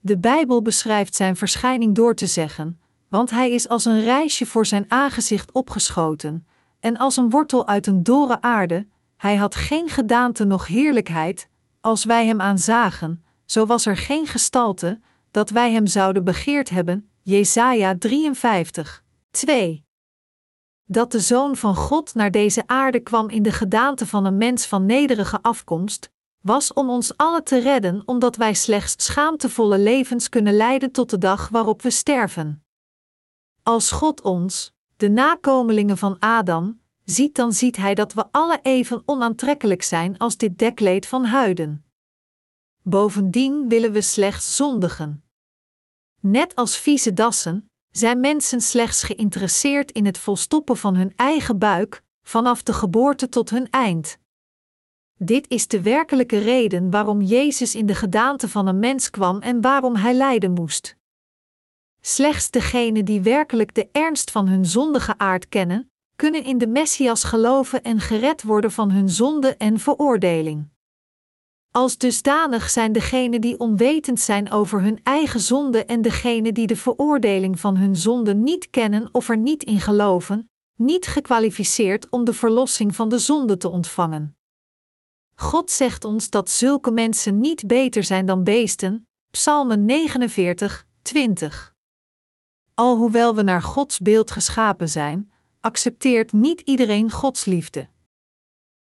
De Bijbel beschrijft zijn verschijning door te zeggen: want hij is als een reisje voor zijn aangezicht opgeschoten, en als een wortel uit een dorre aarde, hij had geen gedaante noch heerlijkheid, als wij hem aanzagen, zo was er geen gestalte, dat wij hem zouden begeerd hebben, Jesaja 53, 2. Dat de Zoon van God naar deze aarde kwam in de gedaante van een mens van nederige afkomst, was om ons allen te redden, omdat wij slechts schaamtevolle levens kunnen leiden tot de dag waarop we sterven. Als God ons, de nakomelingen van Adam, ziet, dan ziet Hij dat we alle even onaantrekkelijk zijn als dit dekleed van huiden. Bovendien willen we slechts zondigen. Net als vieze dassen, zijn mensen slechts geïnteresseerd in het volstoppen van hun eigen buik, vanaf de geboorte tot hun eind. Dit is de werkelijke reden waarom Jezus in de gedaante van een mens kwam en waarom hij lijden moest. Slechts degenen die werkelijk de ernst van hun zondige aard kennen, kunnen in de Messias geloven en gered worden van hun zonde en veroordeling. Als dusdanig zijn degenen die onwetend zijn over hun eigen zonde en degenen die de veroordeling van hun zonde niet kennen of er niet in geloven, niet gekwalificeerd om de verlossing van de zonde te ontvangen. God zegt ons dat zulke mensen niet beter zijn dan beesten, Psalmen 49, 20. Alhoewel we naar Gods beeld geschapen zijn, accepteert niet iedereen Gods liefde.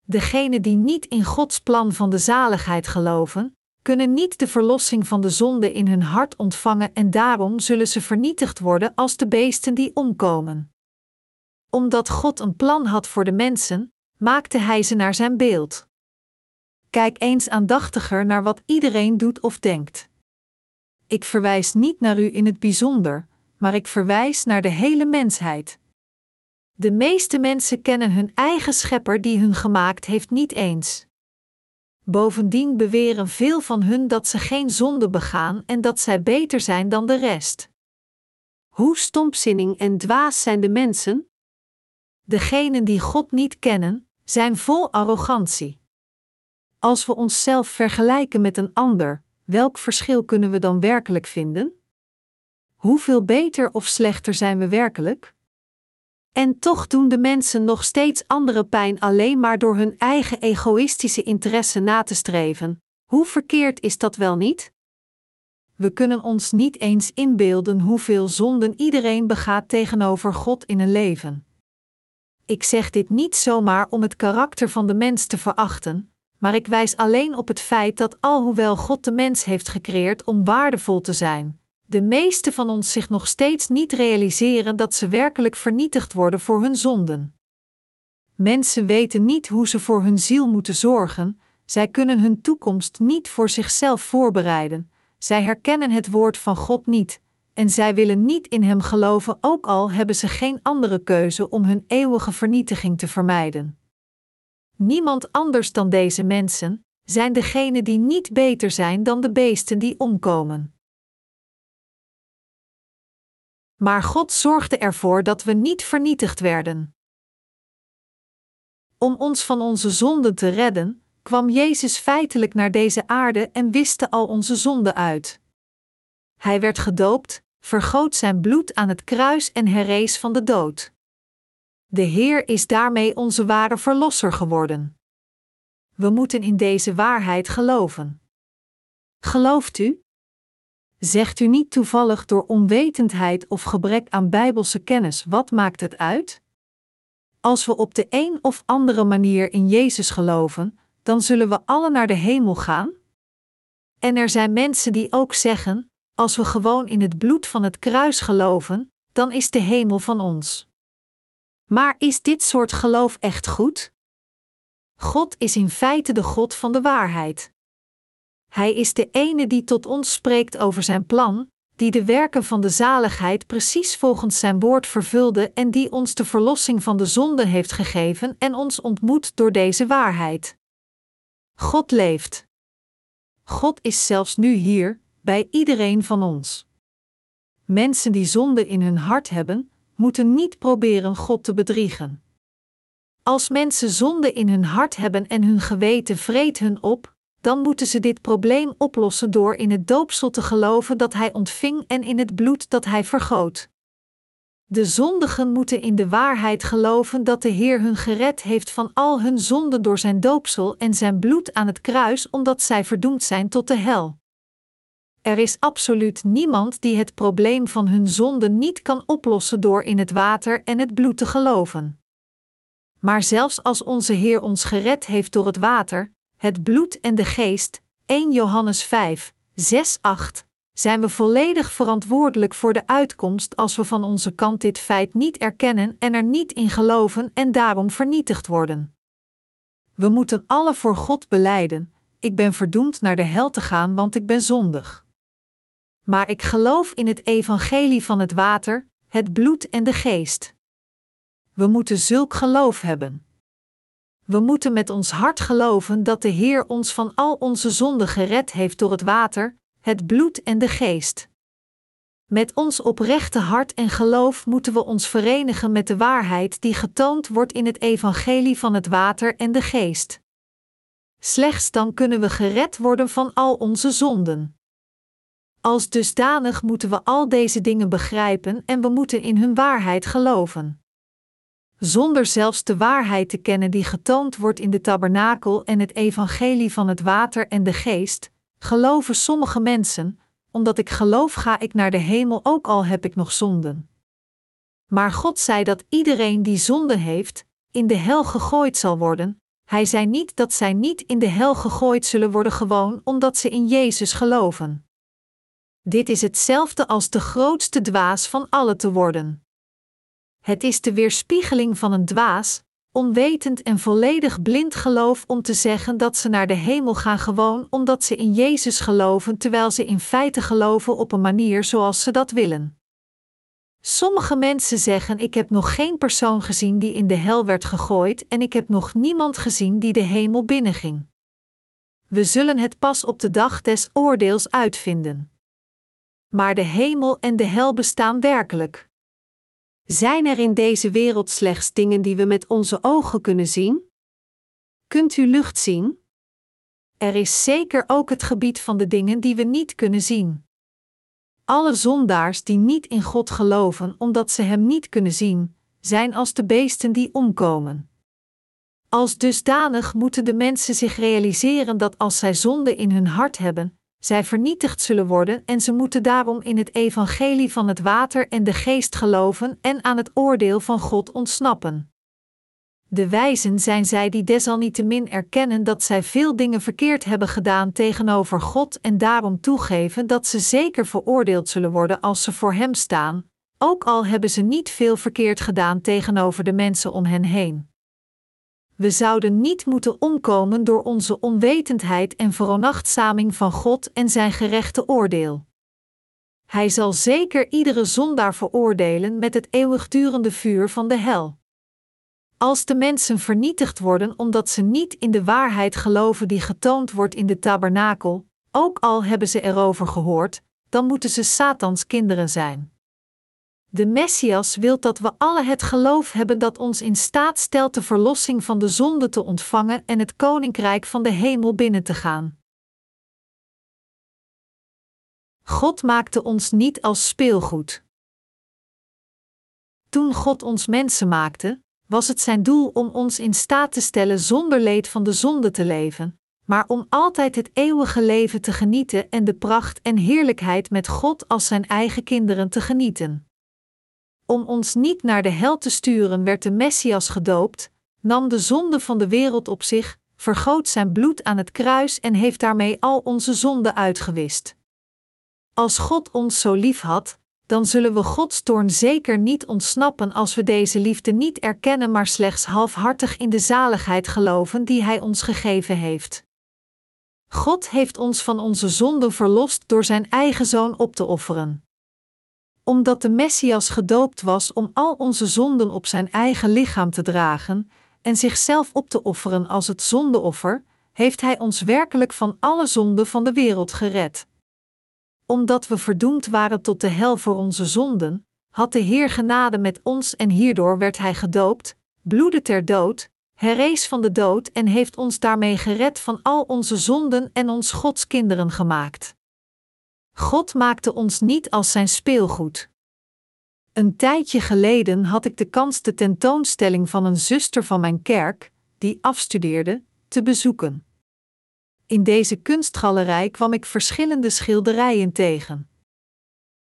Degenen die niet in Gods plan van de zaligheid geloven, kunnen niet de verlossing van de zonde in hun hart ontvangen en daarom zullen ze vernietigd worden als de beesten die omkomen. Omdat God een plan had voor de mensen, maakte Hij ze naar zijn beeld. Kijk eens aandachtiger naar wat iedereen doet of denkt. Ik verwijs niet naar u in het bijzonder, maar ik verwijs naar de hele mensheid. De meeste mensen kennen hun eigen schepper die hun gemaakt heeft niet eens. Bovendien beweren veel van hun dat ze geen zonde begaan en dat zij beter zijn dan de rest. Hoe stompzinning en dwaas zijn de mensen? Degenen die God niet kennen, zijn vol arrogantie. Als we onszelf vergelijken met een ander, welk verschil kunnen we dan werkelijk vinden? Hoeveel beter of slechter zijn we werkelijk? En toch doen de mensen nog steeds andere pijn alleen maar door hun eigen egoïstische interesse na te streven. Hoe verkeerd is dat wel niet? We kunnen ons niet eens inbeelden hoeveel zonden iedereen begaat tegenover God in een leven. Ik zeg dit niet zomaar om het karakter van de mens te verachten, maar ik wijs alleen op het feit dat alhoewel God de mens heeft gecreëerd om waardevol te zijn, de meeste van ons zich nog steeds niet realiseren dat ze werkelijk vernietigd worden voor hun zonden. Mensen weten niet hoe ze voor hun ziel moeten zorgen, zij kunnen hun toekomst niet voor zichzelf voorbereiden, zij herkennen het woord van God niet, en zij willen niet in Hem geloven, ook al hebben ze geen andere keuze om hun eeuwige vernietiging te vermijden. Niemand anders dan deze mensen zijn degenen die niet beter zijn dan de beesten die omkomen. Maar God zorgde ervoor dat we niet vernietigd werden. Om ons van onze zonden te redden, kwam Jezus feitelijk naar deze aarde en wiste al onze zonden uit. Hij werd gedoopt, vergoot zijn bloed aan het kruis en herrees van de dood. De Heer is daarmee onze ware Verlosser geworden. We moeten in deze waarheid geloven. Gelooft u? Zegt u niet toevallig door onwetendheid of gebrek aan bijbelse kennis wat maakt het uit? Als we op de een of andere manier in Jezus geloven, dan zullen we alle naar de hemel gaan? En er zijn mensen die ook zeggen: als we gewoon in het bloed van het kruis geloven, dan is de hemel van ons. Maar is dit soort geloof echt goed? God is in feite de God van de waarheid. Hij is de ene die tot ons spreekt over zijn plan, die de werken van de zaligheid precies volgens zijn woord vervulde en die ons de verlossing van de zonde heeft gegeven en ons ontmoet door deze waarheid. God leeft. God is zelfs nu hier, bij iedereen van ons. Mensen die zonde in hun hart hebben, moeten niet proberen God te bedriegen. Als mensen zonde in hun hart hebben en hun geweten vreet hun op, dan moeten ze dit probleem oplossen door in het doopsel te geloven dat hij ontving en in het bloed dat hij vergoot. De zondigen moeten in de waarheid geloven dat de Heer hun gered heeft van al hun zonden door zijn doopsel en zijn bloed aan het kruis, omdat zij verdoemd zijn tot de hel. Er is absoluut niemand die het probleem van hun zonde niet kan oplossen door in het water en het bloed te geloven. Maar zelfs als onze Heer ons gered heeft door het water, het bloed en de geest, 1 Johannes 5, 6, 8, zijn we volledig verantwoordelijk voor de uitkomst als we van onze kant dit feit niet erkennen en er niet in geloven en daarom vernietigd worden. We moeten alle voor God beleiden: ik ben verdoemd naar de hel te gaan, want ik ben zondig. Maar ik geloof in het evangelie van het water, het bloed en de geest. We moeten zulk geloof hebben. We moeten met ons hart geloven dat de Heer ons van al onze zonden gered heeft door het water, het bloed en de geest. Met ons oprechte hart en geloof moeten we ons verenigen met de waarheid die getoond wordt in het evangelie van het water en de geest. Slechts dan kunnen we gered worden van al onze zonden. Als dusdanig moeten we al deze dingen begrijpen en we moeten in hun waarheid geloven. Zonder zelfs de waarheid te kennen die getoond wordt in de tabernakel en het evangelie van het water en de geest, geloven sommige mensen, omdat ik geloof ga ik naar de hemel ook al heb ik nog zonden. Maar God zei dat iedereen die zonde heeft, in de hel gegooid zal worden. Hij zei niet dat zij niet in de hel gegooid zullen worden gewoon omdat ze in Jezus geloven. Dit is hetzelfde als de grootste dwaas van alle te worden. Het is de weerspiegeling van een dwaas, onwetend en volledig blind geloof om te zeggen dat ze naar de hemel gaan gewoon omdat ze in Jezus geloven, terwijl ze in feite geloven op een manier zoals ze dat willen. Sommige mensen zeggen: Ik heb nog geen persoon gezien die in de hel werd gegooid en ik heb nog niemand gezien die de hemel binnenging. We zullen het pas op de dag des oordeels uitvinden. Maar de hemel en de hel bestaan werkelijk. Zijn er in deze wereld slechts dingen die we met onze ogen kunnen zien? Kunt u lucht zien? Er is zeker ook het gebied van de dingen die we niet kunnen zien. Alle zondaars die niet in God geloven omdat ze Hem niet kunnen zien, zijn als de beesten die omkomen. Als dusdanig moeten de mensen zich realiseren dat als zij zonde in hun hart hebben, zij vernietigd zullen worden en ze moeten daarom in het evangelie van het water en de geest geloven en aan het oordeel van God ontsnappen. De wijzen zijn zij die desalniettemin erkennen dat zij veel dingen verkeerd hebben gedaan tegenover God en daarom toegeven dat ze zeker veroordeeld zullen worden als ze voor Hem staan, ook al hebben ze niet veel verkeerd gedaan tegenover de mensen om hen heen. We zouden niet moeten omkomen door onze onwetendheid en veronachtzaming van God en zijn gerechte oordeel. Hij zal zeker iedere zondaar veroordelen met het eeuwigdurende vuur van de hel. Als de mensen vernietigd worden omdat ze niet in de waarheid geloven die getoond wordt in de tabernakel, ook al hebben ze erover gehoord, dan moeten ze Satans kinderen zijn. De Messias wil dat we alle het geloof hebben dat ons in staat stelt de verlossing van de zonde te ontvangen en het koninkrijk van de hemel binnen te gaan. God maakte ons niet als speelgoed. Toen God ons mensen maakte, was het zijn doel om ons in staat te stellen zonder leed van de zonde te leven, maar om altijd het eeuwige leven te genieten en de pracht en heerlijkheid met God als zijn eigen kinderen te genieten. Om ons niet naar de hel te sturen, werd de Messias gedoopt, nam de zonde van de wereld op zich, vergoot zijn bloed aan het kruis en heeft daarmee al onze zonden uitgewist. Als God ons zo lief had, dan zullen we Gods toorn zeker niet ontsnappen als we deze liefde niet erkennen, maar slechts halfhartig in de zaligheid geloven die Hij ons gegeven heeft. God heeft ons van onze zonden verlost door Zijn eigen zoon op te offeren. Omdat de Messias gedoopt was om al onze zonden op Zijn eigen lichaam te dragen en zichzelf op te offeren als het zondeoffer, heeft Hij ons werkelijk van alle zonden van de wereld gered omdat we verdoemd waren tot de hel voor onze zonden, had de Heer genade met ons en hierdoor werd Hij gedoopt, bloedde ter dood, herrees van de dood en heeft ons daarmee gered van al onze zonden en ons Gods kinderen gemaakt. God maakte ons niet als zijn speelgoed. Een tijdje geleden had ik de kans de tentoonstelling van een zuster van mijn kerk, die afstudeerde, te bezoeken. In deze kunstgalerij kwam ik verschillende schilderijen tegen.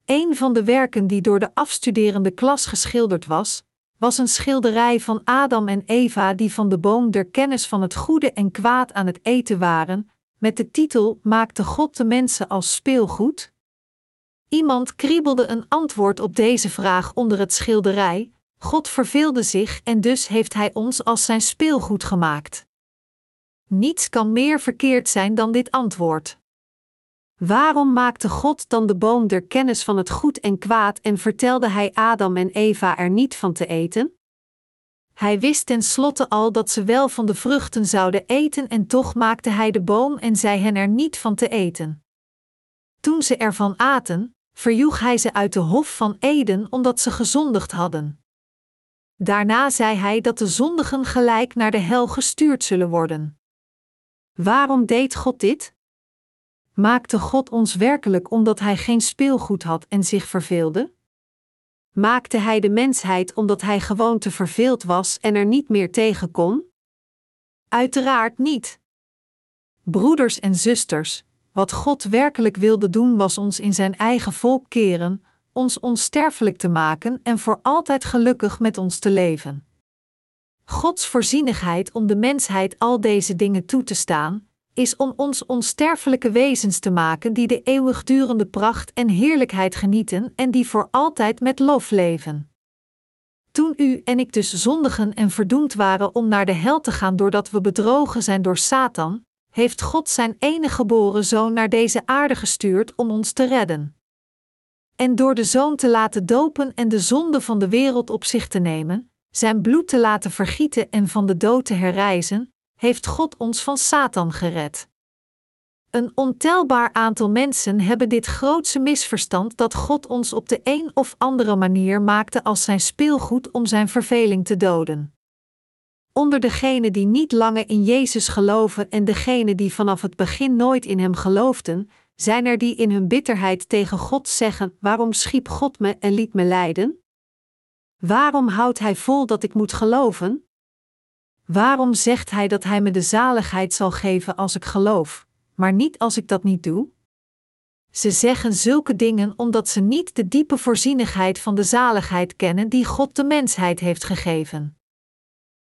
Een van de werken die door de afstuderende klas geschilderd was, was een schilderij van Adam en Eva die van de boom der kennis van het goede en kwaad aan het eten waren, met de titel Maakte God de mensen als speelgoed? Iemand kriebelde een antwoord op deze vraag onder het schilderij: God verveelde zich en dus heeft Hij ons als zijn speelgoed gemaakt. Niets kan meer verkeerd zijn dan dit antwoord. Waarom maakte God dan de boom der kennis van het goed en kwaad en vertelde hij Adam en Eva er niet van te eten? Hij wist ten slotte al dat ze wel van de vruchten zouden eten en toch maakte hij de boom en zei hen er niet van te eten. Toen ze ervan aten, verjoeg hij ze uit de hof van Eden omdat ze gezondigd hadden. Daarna zei hij dat de zondigen gelijk naar de hel gestuurd zullen worden. Waarom deed God dit? Maakte God ons werkelijk omdat Hij geen speelgoed had en zich verveelde? Maakte Hij de mensheid omdat Hij gewoon te verveeld was en er niet meer tegen kon? Uiteraard niet. Broeders en zusters, wat God werkelijk wilde doen was ons in Zijn eigen volk keren, ons onsterfelijk te maken en voor altijd gelukkig met ons te leven. Gods voorzienigheid om de mensheid al deze dingen toe te staan, is om ons onsterfelijke wezens te maken die de eeuwigdurende pracht en heerlijkheid genieten en die voor altijd met lof leven. Toen u en ik dus zondigen en verdoemd waren om naar de hel te gaan doordat we bedrogen zijn door Satan, heeft God zijn enige geboren zoon naar deze aarde gestuurd om ons te redden. En door de zoon te laten dopen en de zonde van de wereld op zich te nemen, zijn bloed te laten vergieten en van de dood te herrijzen, heeft God ons van Satan gered. Een ontelbaar aantal mensen hebben dit grootse misverstand dat God ons op de een of andere manier maakte als zijn speelgoed om zijn verveling te doden. Onder degenen die niet langer in Jezus geloven en degenen die vanaf het begin nooit in Hem geloofden, zijn er die in hun bitterheid tegen God zeggen: Waarom schiep God me en liet me lijden? Waarom houdt Hij vol dat ik moet geloven? Waarom zegt Hij dat Hij me de zaligheid zal geven als ik geloof, maar niet als ik dat niet doe? Ze zeggen zulke dingen omdat ze niet de diepe voorzienigheid van de zaligheid kennen die God de mensheid heeft gegeven.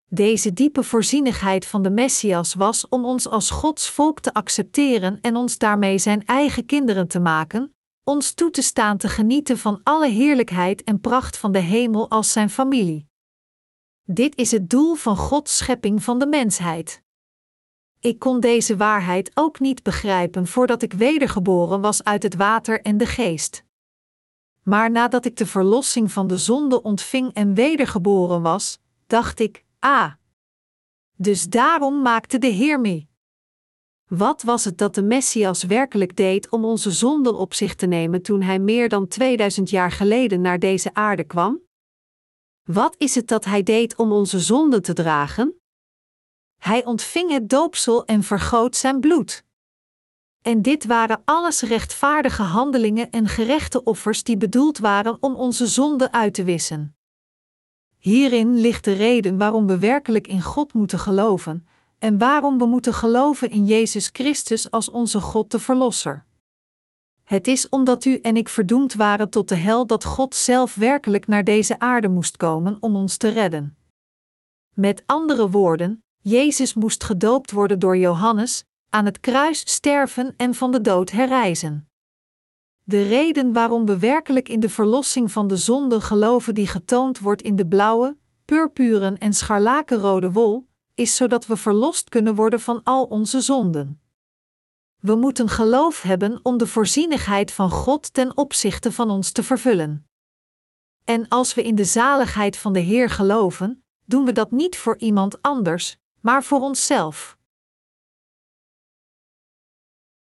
Deze diepe voorzienigheid van de Messias was om ons als Gods volk te accepteren en ons daarmee zijn eigen kinderen te maken, ons toe te staan te genieten van alle heerlijkheid en pracht van de hemel als zijn familie. Dit is het doel van Gods schepping van de mensheid. Ik kon deze waarheid ook niet begrijpen voordat ik wedergeboren was uit het water en de geest. Maar nadat ik de verlossing van de zonde ontving en wedergeboren was, dacht ik: Ah. Dus daarom maakte de Heer mee. Wat was het dat de Messias werkelijk deed om onze zonden op zich te nemen toen hij meer dan 2000 jaar geleden naar deze aarde kwam? Wat is het dat hij deed om onze zonden te dragen? Hij ontving het doopsel en vergoot zijn bloed. En dit waren alles rechtvaardige handelingen en gerechte offers die bedoeld waren om onze zonden uit te wissen. Hierin ligt de reden waarom we werkelijk in God moeten geloven en waarom we moeten geloven in Jezus Christus als onze God de Verlosser. Het is omdat u en ik verdoemd waren tot de hel dat God zelf werkelijk naar deze aarde moest komen om ons te redden. Met andere woorden, Jezus moest gedoopt worden door Johannes, aan het kruis sterven en van de dood herrijzen. De reden waarom we werkelijk in de verlossing van de zonde geloven die getoond wordt in de blauwe, purpuren en scharlakenrode wol, is zodat we verlost kunnen worden van al onze zonden. We moeten geloof hebben om de voorzienigheid van God ten opzichte van ons te vervullen. En als we in de zaligheid van de Heer geloven, doen we dat niet voor iemand anders, maar voor onszelf.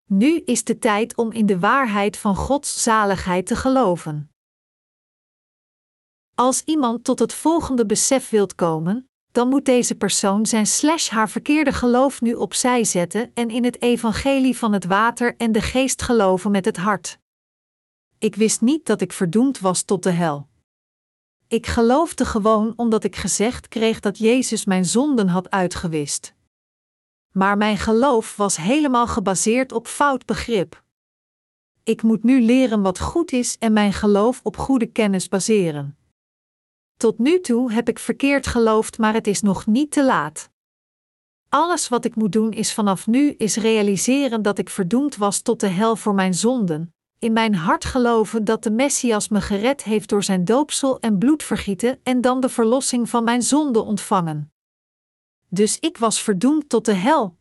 Nu is de tijd om in de waarheid van Gods zaligheid te geloven. Als iemand tot het volgende besef wilt komen, dan moet deze persoon zijn slash haar verkeerde geloof nu opzij zetten en in het evangelie van het water en de geest geloven met het hart. Ik wist niet dat ik verdoemd was tot de hel. Ik geloofde gewoon omdat ik gezegd kreeg dat Jezus mijn zonden had uitgewist maar mijn geloof was helemaal gebaseerd op fout begrip. Ik moet nu leren wat goed is en mijn geloof op goede kennis baseren. Tot nu toe heb ik verkeerd geloofd, maar het is nog niet te laat. Alles wat ik moet doen is vanaf nu is realiseren dat ik verdoemd was tot de hel voor mijn zonden, in mijn hart geloven dat de Messias me gered heeft door zijn doopsel en bloedvergieten en dan de verlossing van mijn zonde ontvangen dus ik was verdoemd tot de hel.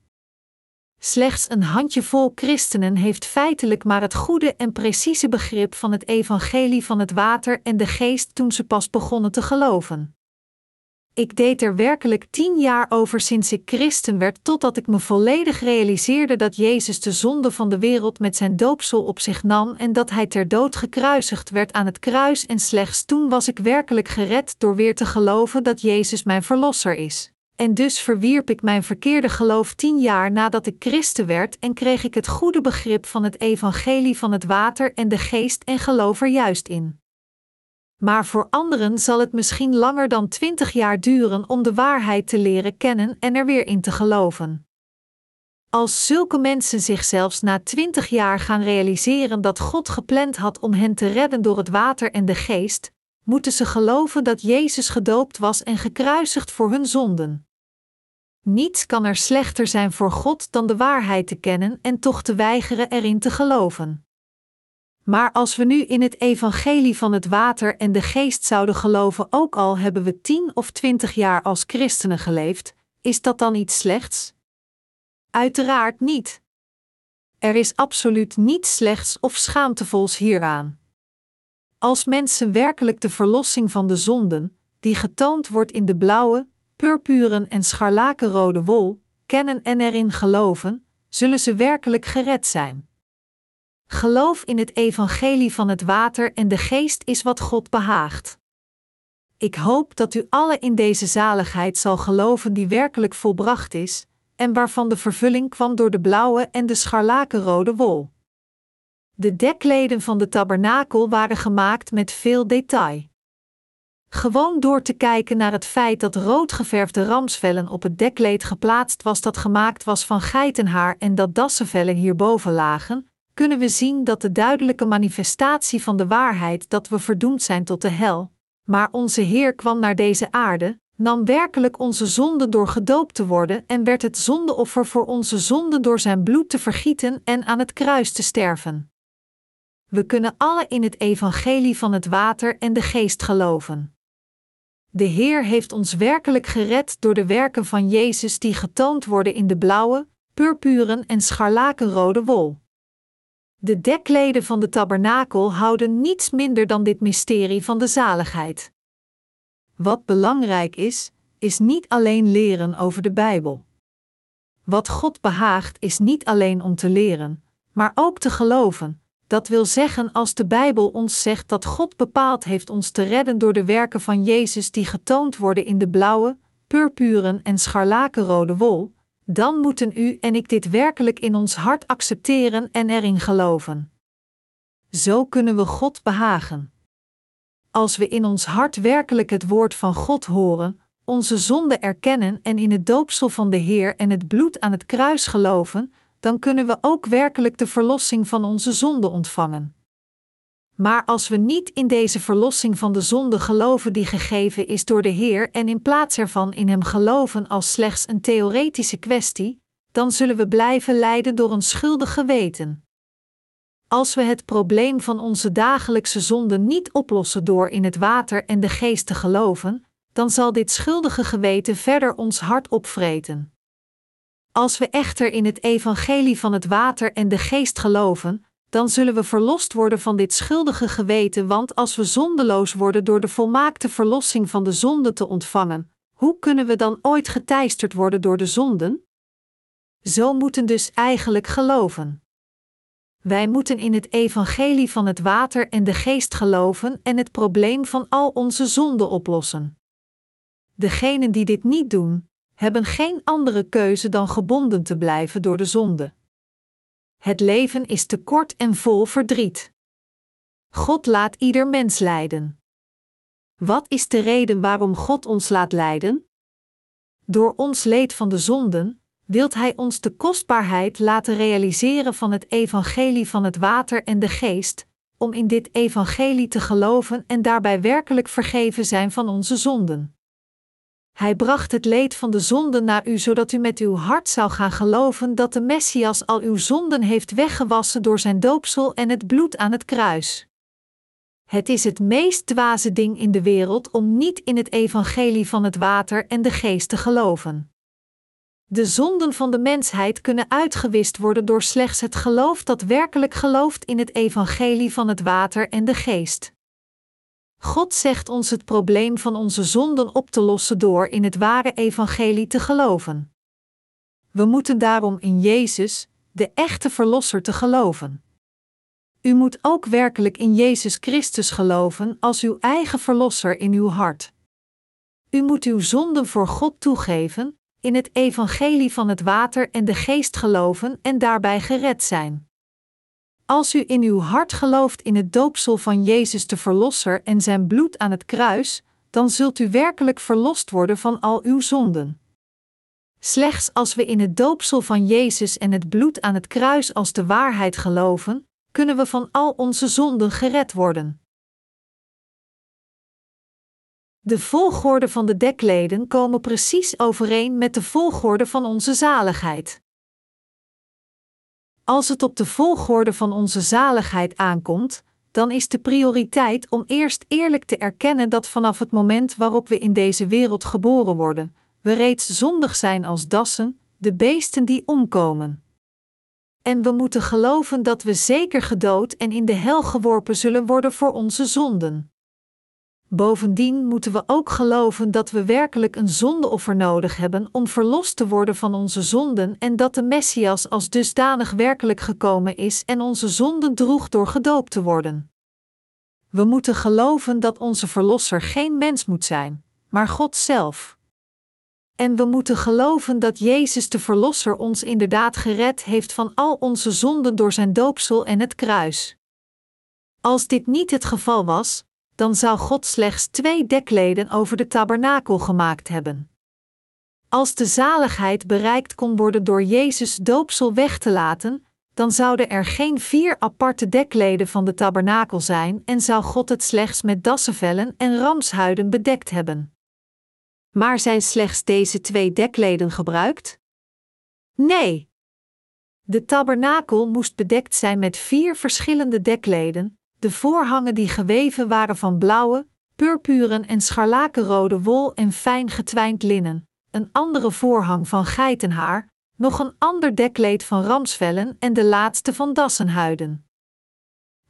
Slechts een handjevol christenen heeft feitelijk maar het goede en precieze begrip van het evangelie van het water en de geest toen ze pas begonnen te geloven. Ik deed er werkelijk tien jaar over sinds ik christen werd, totdat ik me volledig realiseerde dat Jezus de zonde van de wereld met zijn doopsel op zich nam en dat hij ter dood gekruisigd werd aan het kruis, en slechts toen was ik werkelijk gered door weer te geloven dat Jezus mijn verlosser is en dus verwierp ik mijn verkeerde geloof tien jaar nadat ik christen werd en kreeg ik het goede begrip van het evangelie van het water en de geest en geloof er juist in. Maar voor anderen zal het misschien langer dan twintig jaar duren om de waarheid te leren kennen en er weer in te geloven. Als zulke mensen zich zelfs na twintig jaar gaan realiseren dat God gepland had om hen te redden door het water en de geest, moeten ze geloven dat Jezus gedoopt was en gekruisigd voor hun zonden. Niets kan er slechter zijn voor God dan de waarheid te kennen en toch te weigeren erin te geloven. Maar als we nu in het evangelie van het water en de geest zouden geloven, ook al hebben we tien of twintig jaar als christenen geleefd, is dat dan iets slechts? Uiteraard niet. Er is absoluut niets slechts of schaamtevols hieraan. Als mensen werkelijk de verlossing van de zonden, die getoond wordt in de blauwe, purpuren en scharlakenrode wol, kennen en erin geloven, zullen ze werkelijk gered zijn. Geloof in het evangelie van het water en de geest is wat God behaagt. Ik hoop dat u alle in deze zaligheid zal geloven die werkelijk volbracht is, en waarvan de vervulling kwam door de blauwe en de scharlakenrode wol. De dekleden van de tabernakel waren gemaakt met veel detail. Gewoon door te kijken naar het feit dat roodgeverfde ramsvellen op het dekleed geplaatst was dat gemaakt was van geitenhaar en dat dassenvellen hierboven lagen, kunnen we zien dat de duidelijke manifestatie van de waarheid dat we verdoemd zijn tot de hel, maar onze Heer kwam naar deze aarde, nam werkelijk onze zonden door gedoopt te worden en werd het zondeoffer voor onze zonden door zijn bloed te vergieten en aan het kruis te sterven. We kunnen alle in het evangelie van het water en de geest geloven. De Heer heeft ons werkelijk gered door de werken van Jezus die getoond worden in de blauwe, purpuren en scharlakenrode wol. De dekleden van de tabernakel houden niets minder dan dit mysterie van de zaligheid. Wat belangrijk is, is niet alleen leren over de Bijbel. Wat God behaagt is niet alleen om te leren, maar ook te geloven. Dat wil zeggen als de Bijbel ons zegt dat God bepaald heeft ons te redden door de werken van Jezus die getoond worden in de blauwe, purpuren en scharlakenrode wol, dan moeten u en ik dit werkelijk in ons hart accepteren en erin geloven. Zo kunnen we God behagen. Als we in ons hart werkelijk het woord van God horen, onze zonde erkennen en in het doopsel van de Heer en het bloed aan het kruis geloven, dan kunnen we ook werkelijk de verlossing van onze zonde ontvangen. Maar als we niet in deze verlossing van de zonde geloven die gegeven is door de Heer en in plaats ervan in Hem geloven als slechts een theoretische kwestie, dan zullen we blijven lijden door een schuldig geweten. Als we het probleem van onze dagelijkse zonde niet oplossen door in het water en de geest te geloven, dan zal dit schuldige geweten verder ons hart opvreten. Als we echter in het evangelie van het water en de geest geloven, dan zullen we verlost worden van dit schuldige geweten, want als we zondeloos worden door de volmaakte verlossing van de zonde te ontvangen, hoe kunnen we dan ooit geteisterd worden door de zonden? Zo moeten dus eigenlijk geloven. Wij moeten in het evangelie van het water en de geest geloven en het probleem van al onze zonden oplossen. Degenen die dit niet doen, hebben geen andere keuze dan gebonden te blijven door de zonde. Het leven is te kort en vol verdriet. God laat ieder mens lijden. Wat is de reden waarom God ons laat lijden? Door ons leed van de zonden, wilt Hij ons de kostbaarheid laten realiseren van het evangelie van het water en de geest, om in dit evangelie te geloven en daarbij werkelijk vergeven zijn van onze zonden. Hij bracht het leed van de zonde naar u, zodat u met uw hart zou gaan geloven dat de Messias al uw zonden heeft weggewassen door zijn doopsel en het bloed aan het kruis. Het is het meest dwaze ding in de wereld om niet in het evangelie van het water en de geest te geloven. De zonden van de mensheid kunnen uitgewist worden door slechts het geloof dat werkelijk gelooft in het evangelie van het water en de geest. God zegt ons het probleem van onze zonden op te lossen door in het ware evangelie te geloven. We moeten daarom in Jezus, de echte Verlosser, te geloven. U moet ook werkelijk in Jezus Christus geloven als uw eigen Verlosser in uw hart. U moet uw zonden voor God toegeven, in het evangelie van het water en de geest geloven en daarbij gered zijn. Als u in uw hart gelooft in het doopsel van Jezus de Verlosser en zijn bloed aan het kruis, dan zult u werkelijk verlost worden van al uw zonden. Slechts als we in het doopsel van Jezus en het bloed aan het kruis als de waarheid geloven, kunnen we van al onze zonden gered worden. De volgorde van de dekleden komen precies overeen met de volgorde van onze zaligheid. Als het op de volgorde van onze zaligheid aankomt, dan is de prioriteit om eerst eerlijk te erkennen dat vanaf het moment waarop we in deze wereld geboren worden, we reeds zondig zijn als dassen, de beesten die omkomen. En we moeten geloven dat we zeker gedood en in de hel geworpen zullen worden voor onze zonden. Bovendien moeten we ook geloven dat we werkelijk een zondeoffer nodig hebben om verlost te worden van onze zonden en dat de Messias als dusdanig werkelijk gekomen is en onze zonden droeg door gedoopt te worden. We moeten geloven dat onze Verlosser geen mens moet zijn, maar God zelf. En we moeten geloven dat Jezus de Verlosser ons inderdaad gered heeft van al onze zonden door zijn doopsel en het kruis. Als dit niet het geval was, dan zou God slechts twee dekleden over de tabernakel gemaakt hebben. Als de zaligheid bereikt kon worden door Jezus doopsel weg te laten, dan zouden er geen vier aparte dekleden van de tabernakel zijn en zou God het slechts met dassenvellen en ramshuiden bedekt hebben. Maar zijn slechts deze twee dekleden gebruikt? Nee. De tabernakel moest bedekt zijn met vier verschillende dekleden, de voorhangen die geweven waren van blauwe, purpuren en scharlakenrode wol en fijn getwijnd linnen, een andere voorhang van geitenhaar, nog een ander dekleed van ramsvellen en de laatste van dassenhuiden.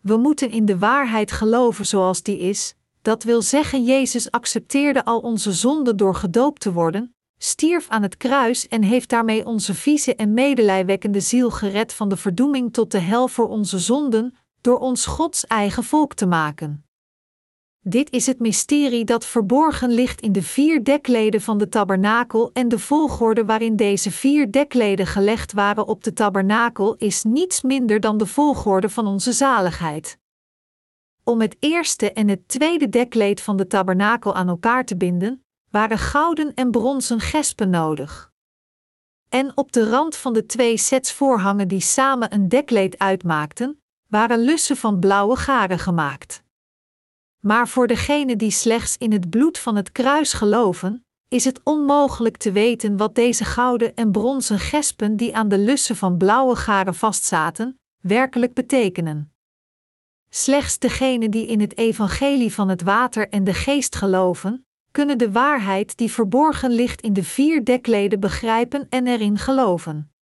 We moeten in de waarheid geloven zoals die is, dat wil zeggen Jezus accepteerde al onze zonden door gedoopt te worden, stierf aan het kruis en heeft daarmee onze vieze en medelijwekkende ziel gered van de verdoeming tot de hel voor onze zonden, door ons Gods eigen volk te maken. Dit is het mysterie dat verborgen ligt in de vier dekleden van de tabernakel en de volgorde waarin deze vier dekleden gelegd waren op de tabernakel is niets minder dan de volgorde van onze zaligheid. Om het eerste en het tweede dekleed van de tabernakel aan elkaar te binden, waren gouden en bronzen gespen nodig. En op de rand van de twee sets voorhangen die samen een dekleed uitmaakten, waren lussen van blauwe garen gemaakt. Maar voor degenen die slechts in het bloed van het kruis geloven, is het onmogelijk te weten wat deze gouden en bronzen gespen die aan de lussen van blauwe garen vastzaten, werkelijk betekenen. Slechts degenen die in het evangelie van het water en de geest geloven, kunnen de waarheid die verborgen ligt in de vier dekleden begrijpen en erin geloven.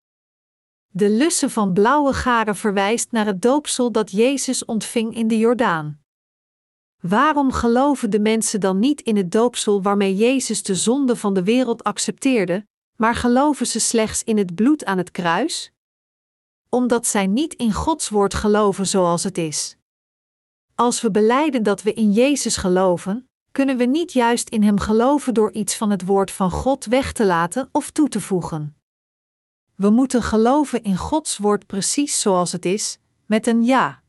De lussen van blauwe garen verwijst naar het doopsel dat Jezus ontving in de Jordaan. Waarom geloven de mensen dan niet in het doopsel waarmee Jezus de zonde van de wereld accepteerde, maar geloven ze slechts in het bloed aan het kruis? Omdat zij niet in Gods woord geloven zoals het is. Als we beleiden dat we in Jezus geloven, kunnen we niet juist in Hem geloven door iets van het woord van God weg te laten of toe te voegen. We moeten geloven in Gods woord precies zoals het is, met een ja.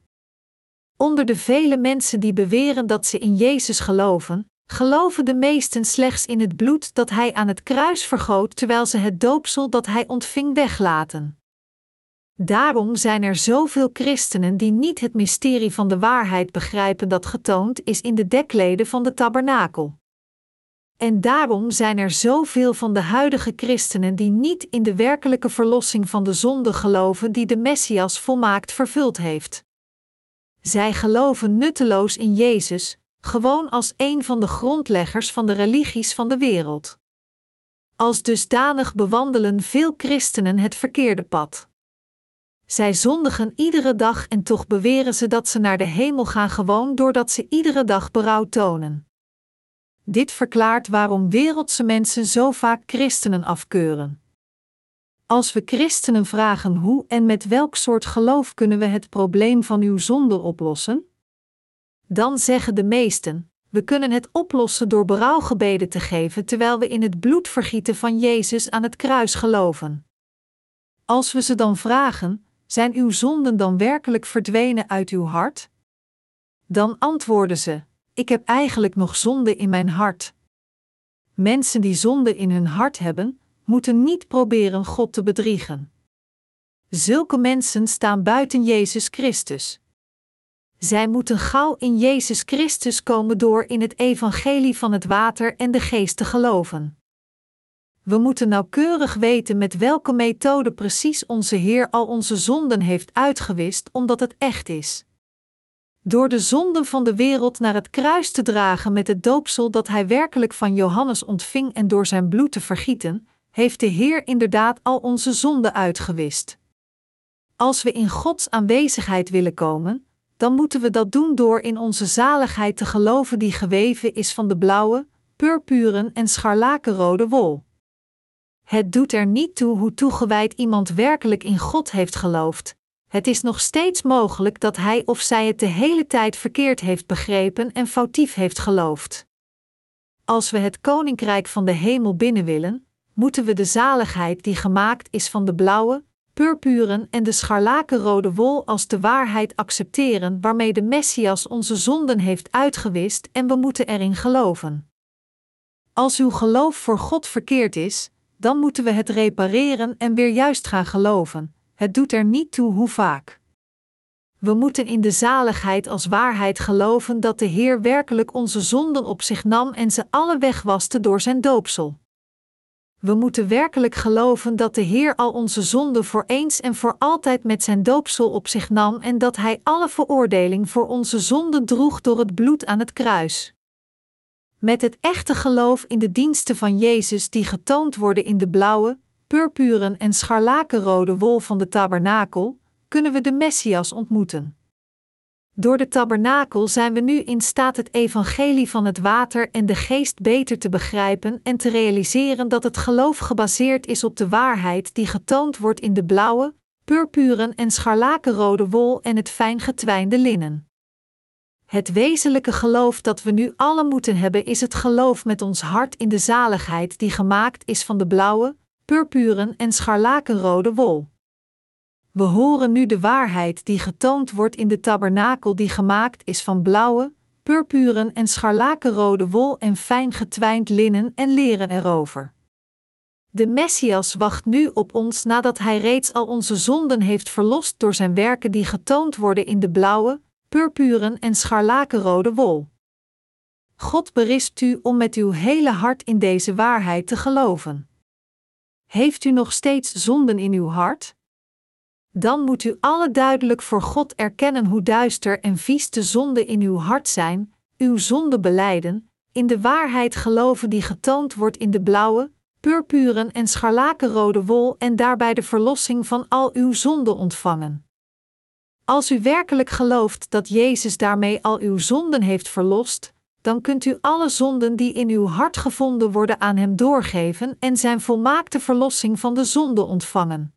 Onder de vele mensen die beweren dat ze in Jezus geloven, geloven de meesten slechts in het bloed dat Hij aan het kruis vergoot terwijl ze het doopsel dat Hij ontving weglaten. Daarom zijn er zoveel christenen die niet het mysterie van de waarheid begrijpen dat getoond is in de dekleden van de tabernakel. En daarom zijn er zoveel van de huidige christenen die niet in de werkelijke verlossing van de zonde geloven die de Messias volmaakt vervuld heeft. Zij geloven nutteloos in Jezus, gewoon als een van de grondleggers van de religies van de wereld. Als dusdanig bewandelen veel christenen het verkeerde pad. Zij zondigen iedere dag en toch beweren ze dat ze naar de hemel gaan gewoon doordat ze iedere dag berouw tonen. Dit verklaart waarom wereldse mensen zo vaak christenen afkeuren. Als we christenen vragen hoe en met welk soort geloof kunnen we het probleem van uw zonde oplossen, dan zeggen de meesten: we kunnen het oplossen door berouwgebeden te geven terwijl we in het bloedvergieten van Jezus aan het kruis geloven. Als we ze dan vragen: zijn uw zonden dan werkelijk verdwenen uit uw hart? Dan antwoorden ze: Ik heb eigenlijk nog zonde in mijn hart. Mensen die zonde in hun hart hebben, moeten niet proberen God te bedriegen. Zulke mensen staan buiten Jezus Christus. Zij moeten gauw in Jezus Christus komen door in het evangelie van het water en de geest te geloven. We moeten nauwkeurig weten met welke methode precies onze Heer al onze zonden heeft uitgewist, omdat het echt is. Door de zonden van de wereld naar het kruis te dragen met het doopsel dat hij werkelijk van Johannes ontving en door zijn bloed te vergieten, heeft de Heer inderdaad al onze zonden uitgewist. Als we in Gods aanwezigheid willen komen, dan moeten we dat doen door in onze zaligheid te geloven die geweven is van de blauwe, purpuren en scharlakenrode wol. Het doet er niet toe hoe toegewijd iemand werkelijk in God heeft geloofd. Het is nog steeds mogelijk dat hij of zij het de hele tijd verkeerd heeft begrepen en foutief heeft geloofd. Als we het koninkrijk van de hemel binnen willen, moeten we de zaligheid die gemaakt is van de blauwe, purpuren en de scharlakenrode wol als de waarheid accepteren waarmee de Messias onze zonden heeft uitgewist en we moeten erin geloven. Als uw geloof voor God verkeerd is, dan moeten we het repareren en weer juist gaan geloven. Het doet er niet toe hoe vaak. We moeten in de zaligheid als waarheid geloven dat de Heer werkelijk onze zonden op zich nam en ze alle wegwaste door zijn doopsel. We moeten werkelijk geloven dat de Heer al onze zonden voor eens en voor altijd met zijn doopsel op zich nam en dat Hij alle veroordeling voor onze zonden droeg door het bloed aan het kruis. Met het echte geloof in de diensten van Jezus die getoond worden in de blauwe, purpuren en scharlakenrode wol van de tabernakel, kunnen we de Messias ontmoeten. Door de tabernakel zijn we nu in staat het evangelie van het water en de geest beter te begrijpen en te realiseren dat het geloof gebaseerd is op de waarheid die getoond wordt in de blauwe, purpuren en scharlakenrode wol en het fijn getwijnde linnen. Het wezenlijke geloof dat we nu alle moeten hebben is het geloof met ons hart in de zaligheid die gemaakt is van de blauwe, purpuren en scharlakenrode wol. We horen nu de waarheid die getoond wordt in de tabernakel die gemaakt is van blauwe, purpuren en scharlakenrode wol en fijn getwijnd linnen en leren erover. De Messias wacht nu op ons nadat hij reeds al onze zonden heeft verlost door zijn werken die getoond worden in de blauwe, purpuren en scharlakenrode wol. God berispt u om met uw hele hart in deze waarheid te geloven. Heeft u nog steeds zonden in uw hart? Dan moet u alle duidelijk voor God erkennen hoe duister en vies de zonden in uw hart zijn, uw zonde beleiden, in de waarheid geloven die getoond wordt in de blauwe, purpuren en scharlakenrode wol en daarbij de verlossing van al uw zonden ontvangen. Als u werkelijk gelooft dat Jezus daarmee al uw zonden heeft verlost, dan kunt u alle zonden die in uw hart gevonden worden aan Hem doorgeven en Zijn volmaakte verlossing van de zonde ontvangen.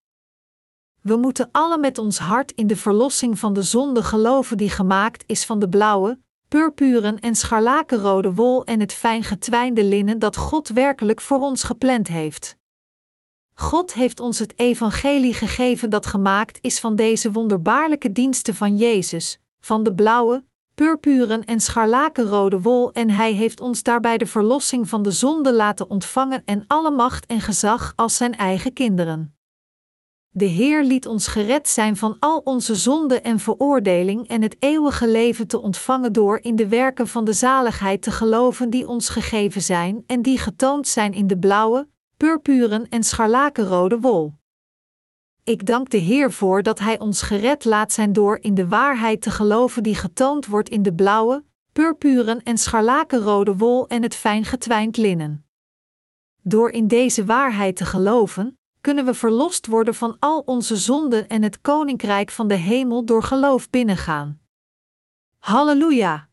We moeten alle met ons hart in de verlossing van de zonde geloven die gemaakt is van de blauwe, purpuren en scharlakenrode wol en het fijn getwijnde linnen dat God werkelijk voor ons gepland heeft. God heeft ons het evangelie gegeven dat gemaakt is van deze wonderbaarlijke diensten van Jezus, van de blauwe, purpuren en scharlakenrode wol en hij heeft ons daarbij de verlossing van de zonde laten ontvangen en alle macht en gezag als zijn eigen kinderen. De Heer liet ons gered zijn van al onze zonde en veroordeling en het eeuwige leven te ontvangen door in de werken van de zaligheid te geloven die ons gegeven zijn en die getoond zijn in de blauwe, purpuren en scharlakenrode wol. Ik dank de Heer voor dat Hij ons gered laat zijn door in de waarheid te geloven die getoond wordt in de blauwe, purpuren en scharlakenrode wol en het fijn getwijnd linnen. Door in deze waarheid te geloven, kunnen we verlost worden van al onze zonden en het koninkrijk van de hemel door geloof binnengaan. Halleluja!